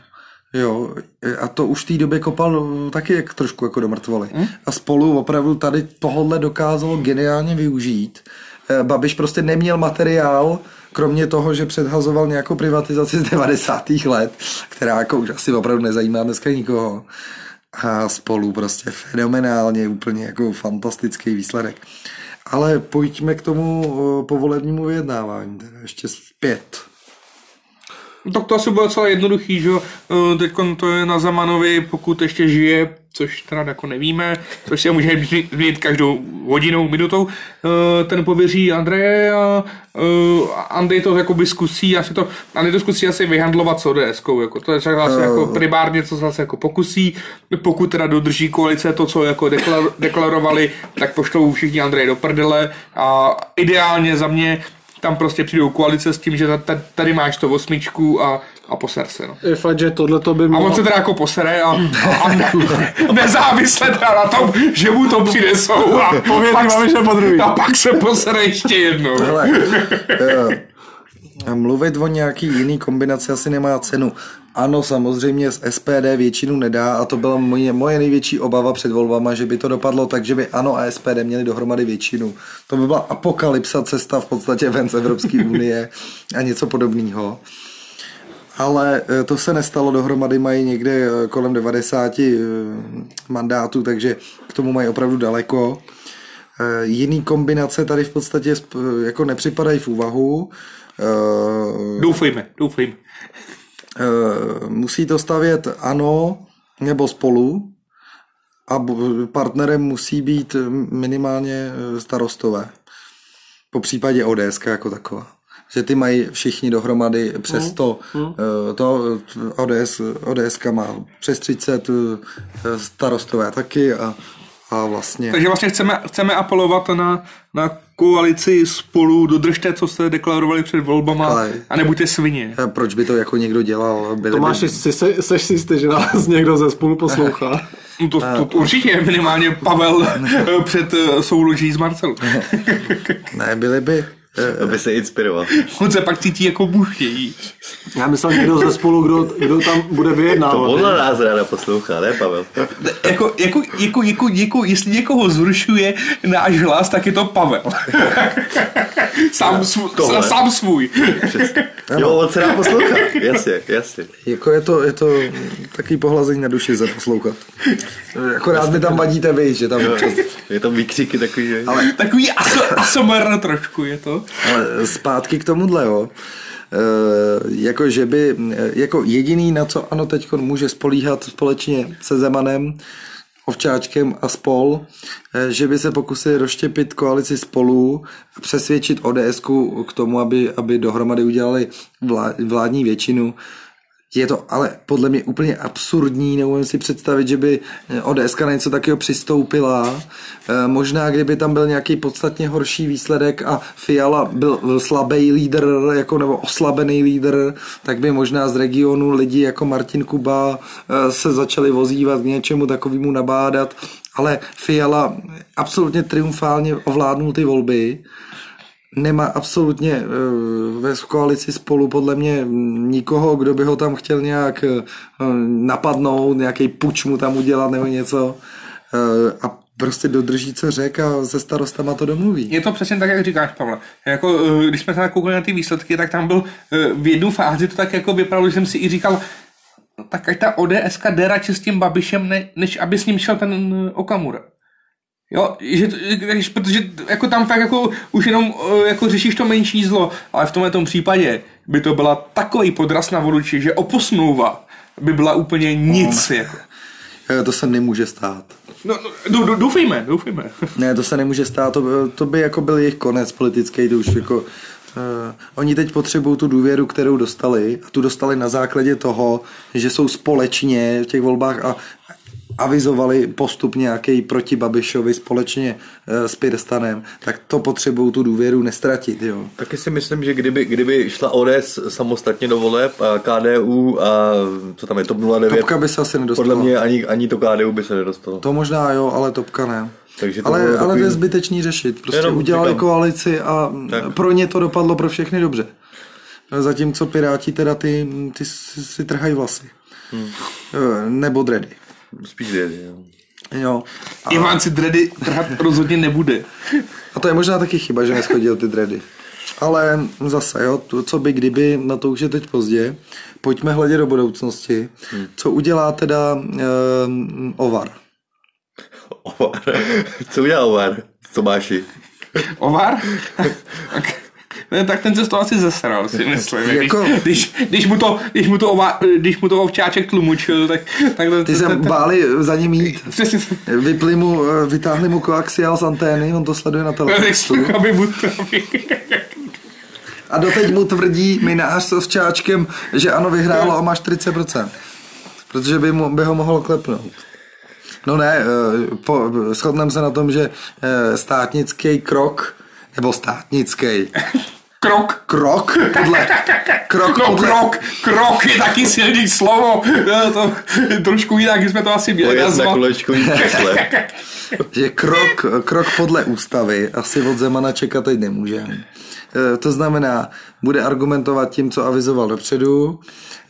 Jo, a to už v té době kopal taky jak trošku jako do mrtvoly. A spolu opravdu tady tohle dokázalo geniálně využít. Eh, Babiš prostě neměl materiál kromě toho, že předhazoval nějakou privatizaci z 90. let, která jako už asi opravdu nezajímá dneska nikoho, a spolu prostě fenomenálně, úplně jako fantastický výsledek. Ale pojďme k tomu o, povolebnímu vyjednávání, teda ještě zpět. Tak to asi bylo celé jednoduchý, že jo. Eh, Teď to je na Zamanovi, pokud ještě žije, což teda jako nevíme, což se může změnit každou hodinou, minutou, eh, ten pověří Andreje a eh, Andrej to jakoby zkusí, asi to, Andrej to zkusí asi vyhandlovat s ods jako to je asi jako primárně, co se zase jako pokusí, pokud teda dodrží koalice to, co jako deklar, deklarovali, tak pošlou všichni Andreje do prdele. A ideálně za mě tam prostě přijdou koalice s tím, že tady máš to osmičku a, a poser se. No. Je fakt, že tohle to by mohlo... A on se teda jako posere a, a ne, nezávisle teda na tom, že mu to přinesou a, pak, se, a pak se posere ještě jednou. Hele, mluvit o nějaký jiný kombinaci asi nemá cenu. Ano, samozřejmě z SPD většinu nedá a to byla moje, moje největší obava před volbama, že by to dopadlo tak, že by ano a SPD měli dohromady většinu. To by byla apokalypsa cesta v podstatě ven z Evropské unie a něco podobného. Ale eh, to se nestalo, dohromady mají někde eh, kolem 90 eh, mandátů, takže k tomu mají opravdu daleko. Jiný kombinace tady v podstatě jako nepřipadají v úvahu. Doufejme, doufejme. Eh, musí to stavět ano nebo spolu a partnerem musí být minimálně eh, starostové. Po případě ODS jako taková. Že ty mají všichni dohromady přes hmm. to, hmm. to ODS, ODS má přes 30 starostové taky a a vlastně... Takže vlastně chceme, chceme apelovat na, na koalici spolu, dodržte, co jste deklarovali před volbama Ale, a nebuďte svině. A proč by to jako někdo dělal? Byli Tomáš, by... jsi, se, seš si jistý, že nás někdo ze spolu poslouchá? No to, to, to určitě, minimálně Pavel před souloží s Marcelou. ne, byli by aby se inspiroval. On se pak cítí jako buštějí. Já myslel někdo ze spolu, kdo, kdo tam bude vyjednávat. To podle nás ráda poslouchá, ne Pavel? jako, jako, jako, jako, jako, jestli někoho zrušuje náš hlas, tak je to Pavel. sám, svůj, sám svůj. Jo, on se nám poslouchá. Jasně, jasně. Jako je to, je to takový pohlazení na duši za poslouchat. Akorát mi tam vadíte vy, že tam občas... Je tam výkřiky takový, že? Ale... Takový ASMR trošku je to. Ale zpátky k tomuhle, jo. E, jako, že by, jako jediný, na co ano teď může spolíhat společně se Zemanem, Ovčáčkem a spol, e, že by se pokusili rozštěpit koalici spolu a přesvědčit ods k tomu, aby, aby dohromady udělali vládní většinu je to ale podle mě úplně absurdní, neumím si představit, že by ODS na něco takového přistoupila. E, možná, kdyby tam byl nějaký podstatně horší výsledek a Fiala byl slabý lídr, jako nebo oslabený lídr, tak by možná z regionu lidi jako Martin Kuba se začali vozívat k něčemu takovému nabádat, ale Fiala absolutně triumfálně ovládnul ty volby nemá absolutně eh, ve koalici spolu podle mě nikoho, kdo by ho tam chtěl nějak eh, napadnout, nějaký puč mu tam udělat nebo něco eh, a prostě dodrží, co řek a se starostama to domluví. Je to přesně tak, jak říkáš, Pavle. Jako, když jsme se koukali na ty výsledky, tak tam byl v jednu fázi to tak jako vypadalo, že jsem si i říkal, no, tak ať ta ODS jde radši s tím Babišem, ne, než aby s ním šel ten Okamura. Jo, že, protože jako tam fakt jako už jenom eh, jako řešíš to menší zlo, ale v tomhle tom případě by to byla takový podraz na voliči, že oposmlouva by byla úplně nic. No, jako. To se nemůže stát. No, no doufejme, doufejme. Ne, to se nemůže stát, to, by, to by jako byl jejich konec politický, to už jako uh, oni teď potřebují tu důvěru, kterou dostali a tu dostali na základě toho, že jsou společně v těch volbách a avizovali postup nějaký proti Babišovi společně e, s Pirstanem, tak to potřebují tu důvěru nestratit. Jo. Taky si myslím, že kdyby, kdyby šla ODS samostatně do voleb a KDU a co tam je, TOP 09, Topka by se asi nedostala. Podle mě ani, ani to KDU by se nedostalo. To možná jo, ale Topka ne. Takže to ale, takový... ale to je zbytečný řešit. Prostě Jenom udělali říkám. koalici a tak. pro ně to dopadlo pro všechny dobře. Zatímco Piráti teda ty, ty si, si trhají vlasy. Hmm. E, nebo dredy. Spíš dready, jo. Jo. A... Ivan si dready trhat rozhodně nebude. A to je možná taky chyba, že neschodil ty dready. Ale zase, jo, to, co by kdyby, na to už je teď pozdě. Pojďme hledět do budoucnosti. Hmm. Co udělá teda uh, Ovar? Ovar. Co udělal Ovar? Tomáši? Ovar? tak, tak ten se to asi zesral, si myslím. Jako- Když, když, když, mu to, když, mu to ova, když mu to ovčáček tlumočil, tak... tak to, Ty se báli za ním jít. Přesně, Vypli mu, eh, vytáhli mu koaxiál z antény, on to sleduje na televizi. aby mu to... A doteď mu tvrdí Minář s ovčáčkem, že ano, vyhrálo a má 40%. Protože by, mu, by ho mohl klepnout. No ne, eh, po, shodneme se na tom, že eh, státnický krok, nebo státnický Krok. krok podle, krok No, podle, krok, krok je taky silný slovo. No, to, trošku jinak jsme to asi měli na nazvat. kolečkový křesle. že krok, krok podle ústavy asi od Zemana čekat teď nemůžeme. Eh, To znamená, bude argumentovat tím, co avizoval dopředu,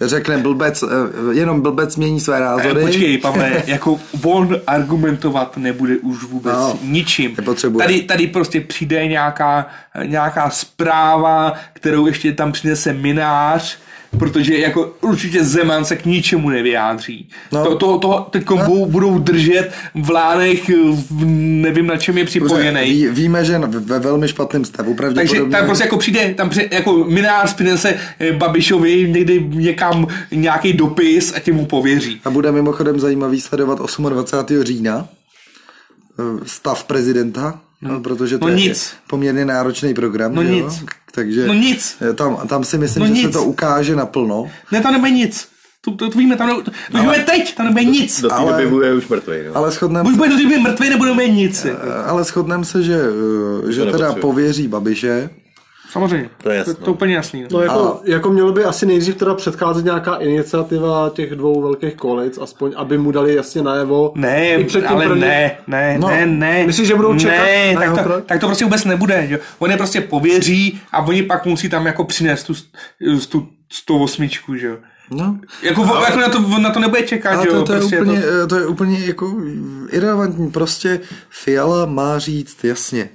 řekne blbec, eh, jenom blbec mění své Eh, názory. Počkej, Pavle, jako on argumentovat nebude už vůbec No, ničím. nepotřebuje. Tady, tady prostě přijde nějaká, nějaká zpráva, kterou ještě tam přinese minář, protože jako určitě Zeman se k ničemu nevyjádří. No. To, to, to teď no. budou držet v lánech, v, nevím na čem je připojený. ví, víme, že ve velmi špatném stavu. Takže Pravděpodobně. tam prostě jako přijde, tam přijde, jako minář přinese eh, Babišovi někdy někam nějaký dopis a tím mu pověří. A bude mimochodem zajímavý sledovat 28. října eh, stav prezidenta, no, protože to No je nic. poměrně náročný program. No jo? nic. Takže No nic. eh, Tam, tam si myslím, No že se nic. to ukáže naplno. Ne, tam nebude nic. To, to, to víme, tam nebude, to, to víme teď, tam nebude nic. Do té Ale- doby bude už mrtvý. No. Ale shodneme Buď bude to kdyby mrtvý, nebudeme nic. Jako. ale shodnem se, že, eh, že teda pověří Babiše. Samozřejmě. To je jasno. To, to úplně jasný. No No. jako, jako mělo by asi nejdřív teda předcházet nějaká iniciativa těch dvou velkých koalic, aspoň aby mu dali jasně najevo. Ne, ale prvním- ne, ne, No, ne, ne. myslíš, že budou čekat Ne, tak to, tak to prostě vůbec nebude. Že? On je prostě pověří a oni pak musí tam jako přinést tu, tu 108, že jo. No. Jako, ale, jako na, to, na to nebude čekat, Ale že to, jo. to, je prostě úplně, to, to je úplně jako irrelevantní. Prostě Fiala má říct jasně.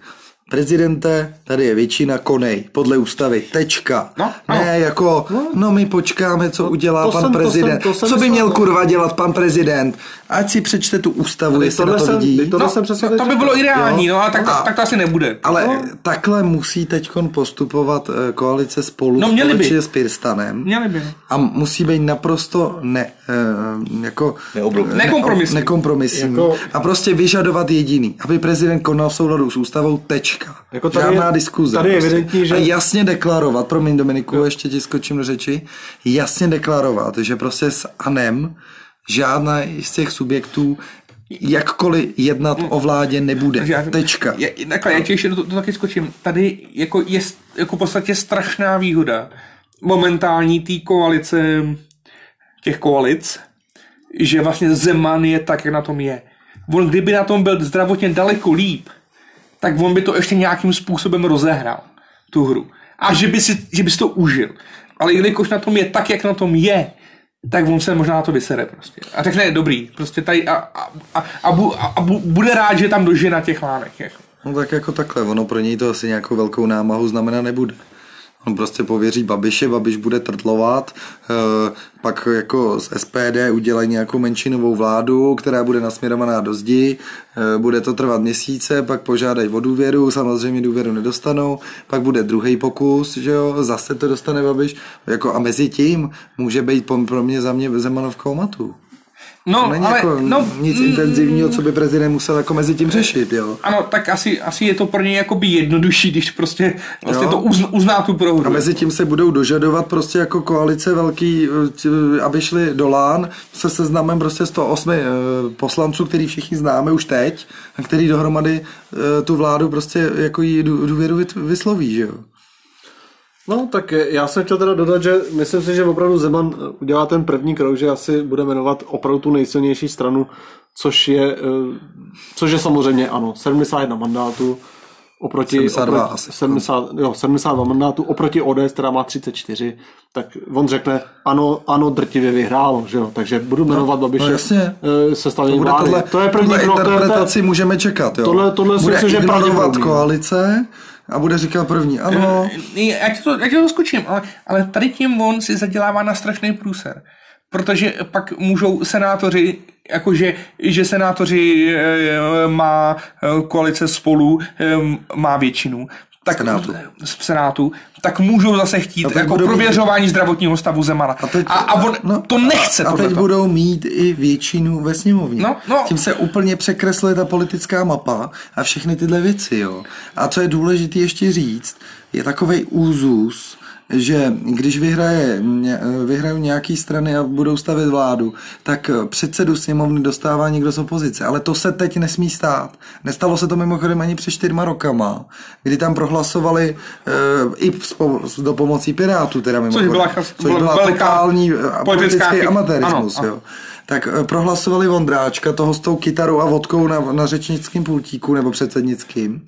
Prezidente, tady je většina, konej, podle ústavy, tečka. No, ne, ano. jako, no my počkáme, co udělá to pan jsem- to prezident. jsem- to jsem co by měl no. kurva dělat pan prezident? Ať si přečte tu ústavu, jestli na to jsem- vidí. tohle no, jsem přesně to, to by bylo ideální, Jo. no ale tak, A- tak, tak to asi nebude. Ale takhle musí teď postupovat eh, koalice spolu No, měli by. s Pirstanem. Měli by. no. A musí být naprosto ne, eh, jako, Neoblomný. Nekompromisní. nekompromisní. Jako- A prostě vyžadovat jediný, aby prezident konal v souladu s ústavou, tečka. Jako tady Žádná je- diskuze. tady je prostě. evidentní, že- A jasně deklarovat, promiň Dominiku, jo. ještě ti skočím do řeči, jasně deklarovat, že prostě s ANEM žádná z těch subjektů jakkoliv jednat o vládě nebude. Takže já- Tečka. Je, takhle, já ti ještě do, to, to taky skočím. Tady jako je jako v podstatě strašná výhoda momentální té koalice, těch koalic, že vlastně Zeman je tak, jak na tom je. On kdyby na tom byl zdravotně daleko líp, tak on by to ještě nějakým způsobem rozehrál, tu hru. A že by si, že by si to užil. Ale jelikož na tom je tak, jak na tom je, tak on se možná na to vysere prostě. A řekne, dobrý, prostě tady a, a, a, a, bu, a, a bu, bude rád, že tam dožije na těch lánech. Jako. No tak jako takhle, ono pro něj to asi nějakou velkou námahu znamená nebude. On prostě pověří Babiše, Babiš bude trtlovat, eh, pak jako z SPD udělají nějakou menšinovou vládu, která bude nasměrovaná do zdi, eh, bude to trvat měsíce, pak požádají o důvěru, samozřejmě důvěru nedostanou, pak bude druhý pokus, že jo, zase to dostane Babiš, jako a mezi tím může být pro mě za mě Zemanov koumatu. No, To není ale, jako no, nic mm, intenzivního, co by prezident musel jako mezi tím řešit, jo. Ano, tak asi, asi je to pro něj jakoby jednodušší, když prostě vlastně Jo. to uzná, uzná tu prohru. A mezi tím se budou dožadovat prostě jako koalice velký, eh, aby šli do Lán se seznamem prostě 108 eh, poslanců, který všichni známe už teď, a který dohromady eh, tu vládu prostě jako jí dů- důvěru vysloví, že jo. No, tak já jsem chtěl teda dodat, že myslím si, že opravdu Zeman eh, udělá ten první krok, že asi bude jmenovat opravdu tu nejsilnější stranu, což je, eh, což je samozřejmě ano, 71 mandátů oproti, 72 oproti asi. 70, jo, 72 mandátů oproti ODS, která má 34, tak on řekne, ano, ano, drtivě vyhrálo, že jo, takže budu jmenovat Babiše no jasně. eh, sestavení Bude vlády. tohle, to je první tohle krok, to je, to je, interpretaci můžeme čekat, jo. Tohle- tohle si Bude myslím, že koalice, a bude říkat první, ano, Ne, Já ti to, já ti to skočím, ale, ale tady tím on si zadělává na strašný průser. Protože pak můžou senátoři, jakože, že senátoři e, má koalice spolu, má většinu, tak Senátu. v Senátu, tak můžou zase chtít A teď jako budou mít- prověřování zdravotního stavu Zemana. A, teď- a, a on no, to nechce A teď tohleto. budou mít i většinu ve sněmovně. No, no. Tím se úplně překresluje ta politická mapa a všechny tyhle věci. Jo. A co je důležité ještě říct, je takový úzus, že když vyhraje, vyhrajou nějaký strany a budou stavět vládu, tak předsedu sněmovny dostává někdo z opozice. Ale to se teď nesmí stát. Nestalo se to mimochodem ani před čtyřma rokama, kdy tam prohlasovali e, i s, po, s do pomocí Pirátů, teda mimochodem, byla- což byla byla veliká totální eh, politický amatérismus. ano, jo. Tak eh, prohlasovali Vondráčka, toho s tou kytarou a vodkou na, na řečnickém pultíku nebo předsednickým.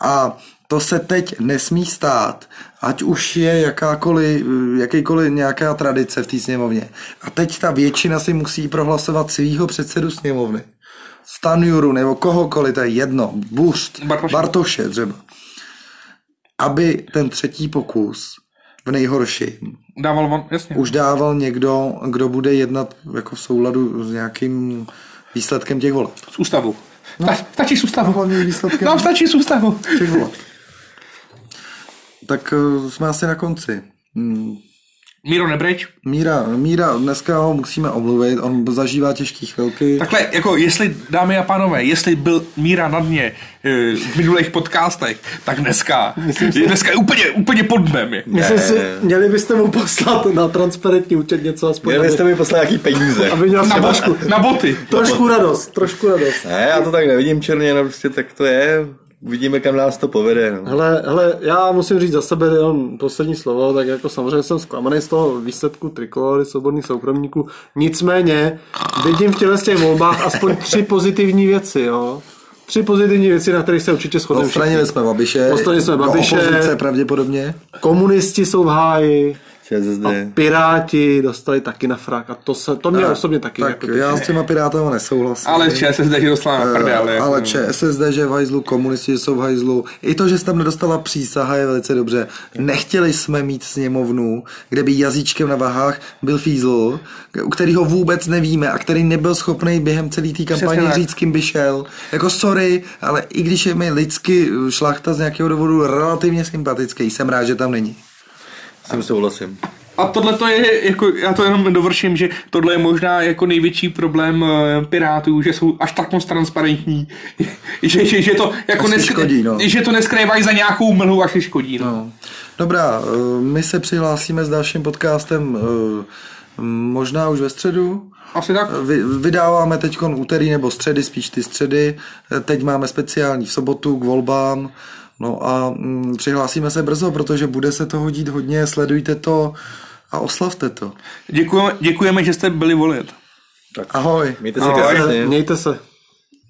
A to se teď nesmí stát, ať už je jakákoliv, jakýkoliv nějaká tradice v té sněmovně. A teď ta většina si musí prohlasovat svýho předsedu sněmovny. Stanjuru nebo kohokoliv, to je jedno, Buřt, Bartoše. Bartoše třeba. Aby ten třetí pokus v nejhorším Dával on, jasně. už dával někdo, kdo bude jednat jako v souladu s nějakým výsledkem těch voleb. S ústavou. No. Stačí s ústavou. Výsledkem No, stačí s ústavou. těch voleb. Tak eh, jsme asi na konci. Hmm, Míro Nebreč. Míra, Míra, dneska ho musíme omluvit, on zažívá těžké chvilky. Takhle, jako jestli, dámy a pánové, jestli byl Míra na dně eh, v minulých podcastech, tak dneska, je dneska úplně, úplně pod dnem. je. Myslím si, měli byste mu poslat na transparentní účet něco aspoň, Měli aby, jste mi poslat nějaký peníze. aby měl Na, trošku, bo, na boty. trošku radost, trošku radost. Ne, já to tak nevidím černě, no prostě tak to je. Uvidíme, kam nás to povede. No. Hele, hele, já musím říct za sebe jenom poslední slovo, tak jako samozřejmě jsem zklamaný z toho výsledku trikolory svobodných soukromníků. Nicméně vidím v těle z těch volbách aspoň tři pozitivní věci, jo. Tři pozitivní věci, na kterých se určitě shodneme všichni. Odstranili jsme Babiše. Odstranili jsme Babiše. pravděpodobně. Komunisti jsou v háji, ČSSD. a Piráti dostali taky na frak a to, se, to mě osobně taky Tak jako já s těma pirátama nesouhlasím. Ale ČSSD, že dostala na prdel. Eh, jako- ale ČSSD, že je v hajzlu, komunisti že jsou v hajzlu. I to, že se tam nedostala přísaha, je velice dobře. Nechtěli jsme mít sněmovnu, kde by jazyčkem na vahách byl Fízl, u kterého vůbec nevíme a který nebyl schopný během celé té kampaně říct, kým by šel. Jako sorry, ale i když je mi lidsky šlachta z nějakého důvodu relativně sympatický, jsem rád, že tam není. S tím souhlasím. A tohle to je, jako, já to jenom dovrším, že tohle je možná jako největší problém eh, Pirátů, že jsou až tak moc transparentní, že, že, že to jako Až si nesk- škodí, no. že to neskrývají za nějakou mlhu, až škodí. No. No. Dobrá, eh, my se přihlásíme s dalším podcastem eh, možná už ve středu. Asi tak. Vy, vydáváme teď úterý nebo středy, spíš ty středy. Teď máme speciální v sobotu k volbám. No a mm, přihlásíme se brzo, protože bude se toho dít hodně. Sledujte to a oslavte to. Děkujeme, děkujeme, že jste byli volit. Ahoj. Mějte se Ahoj. krásně. Mějte se.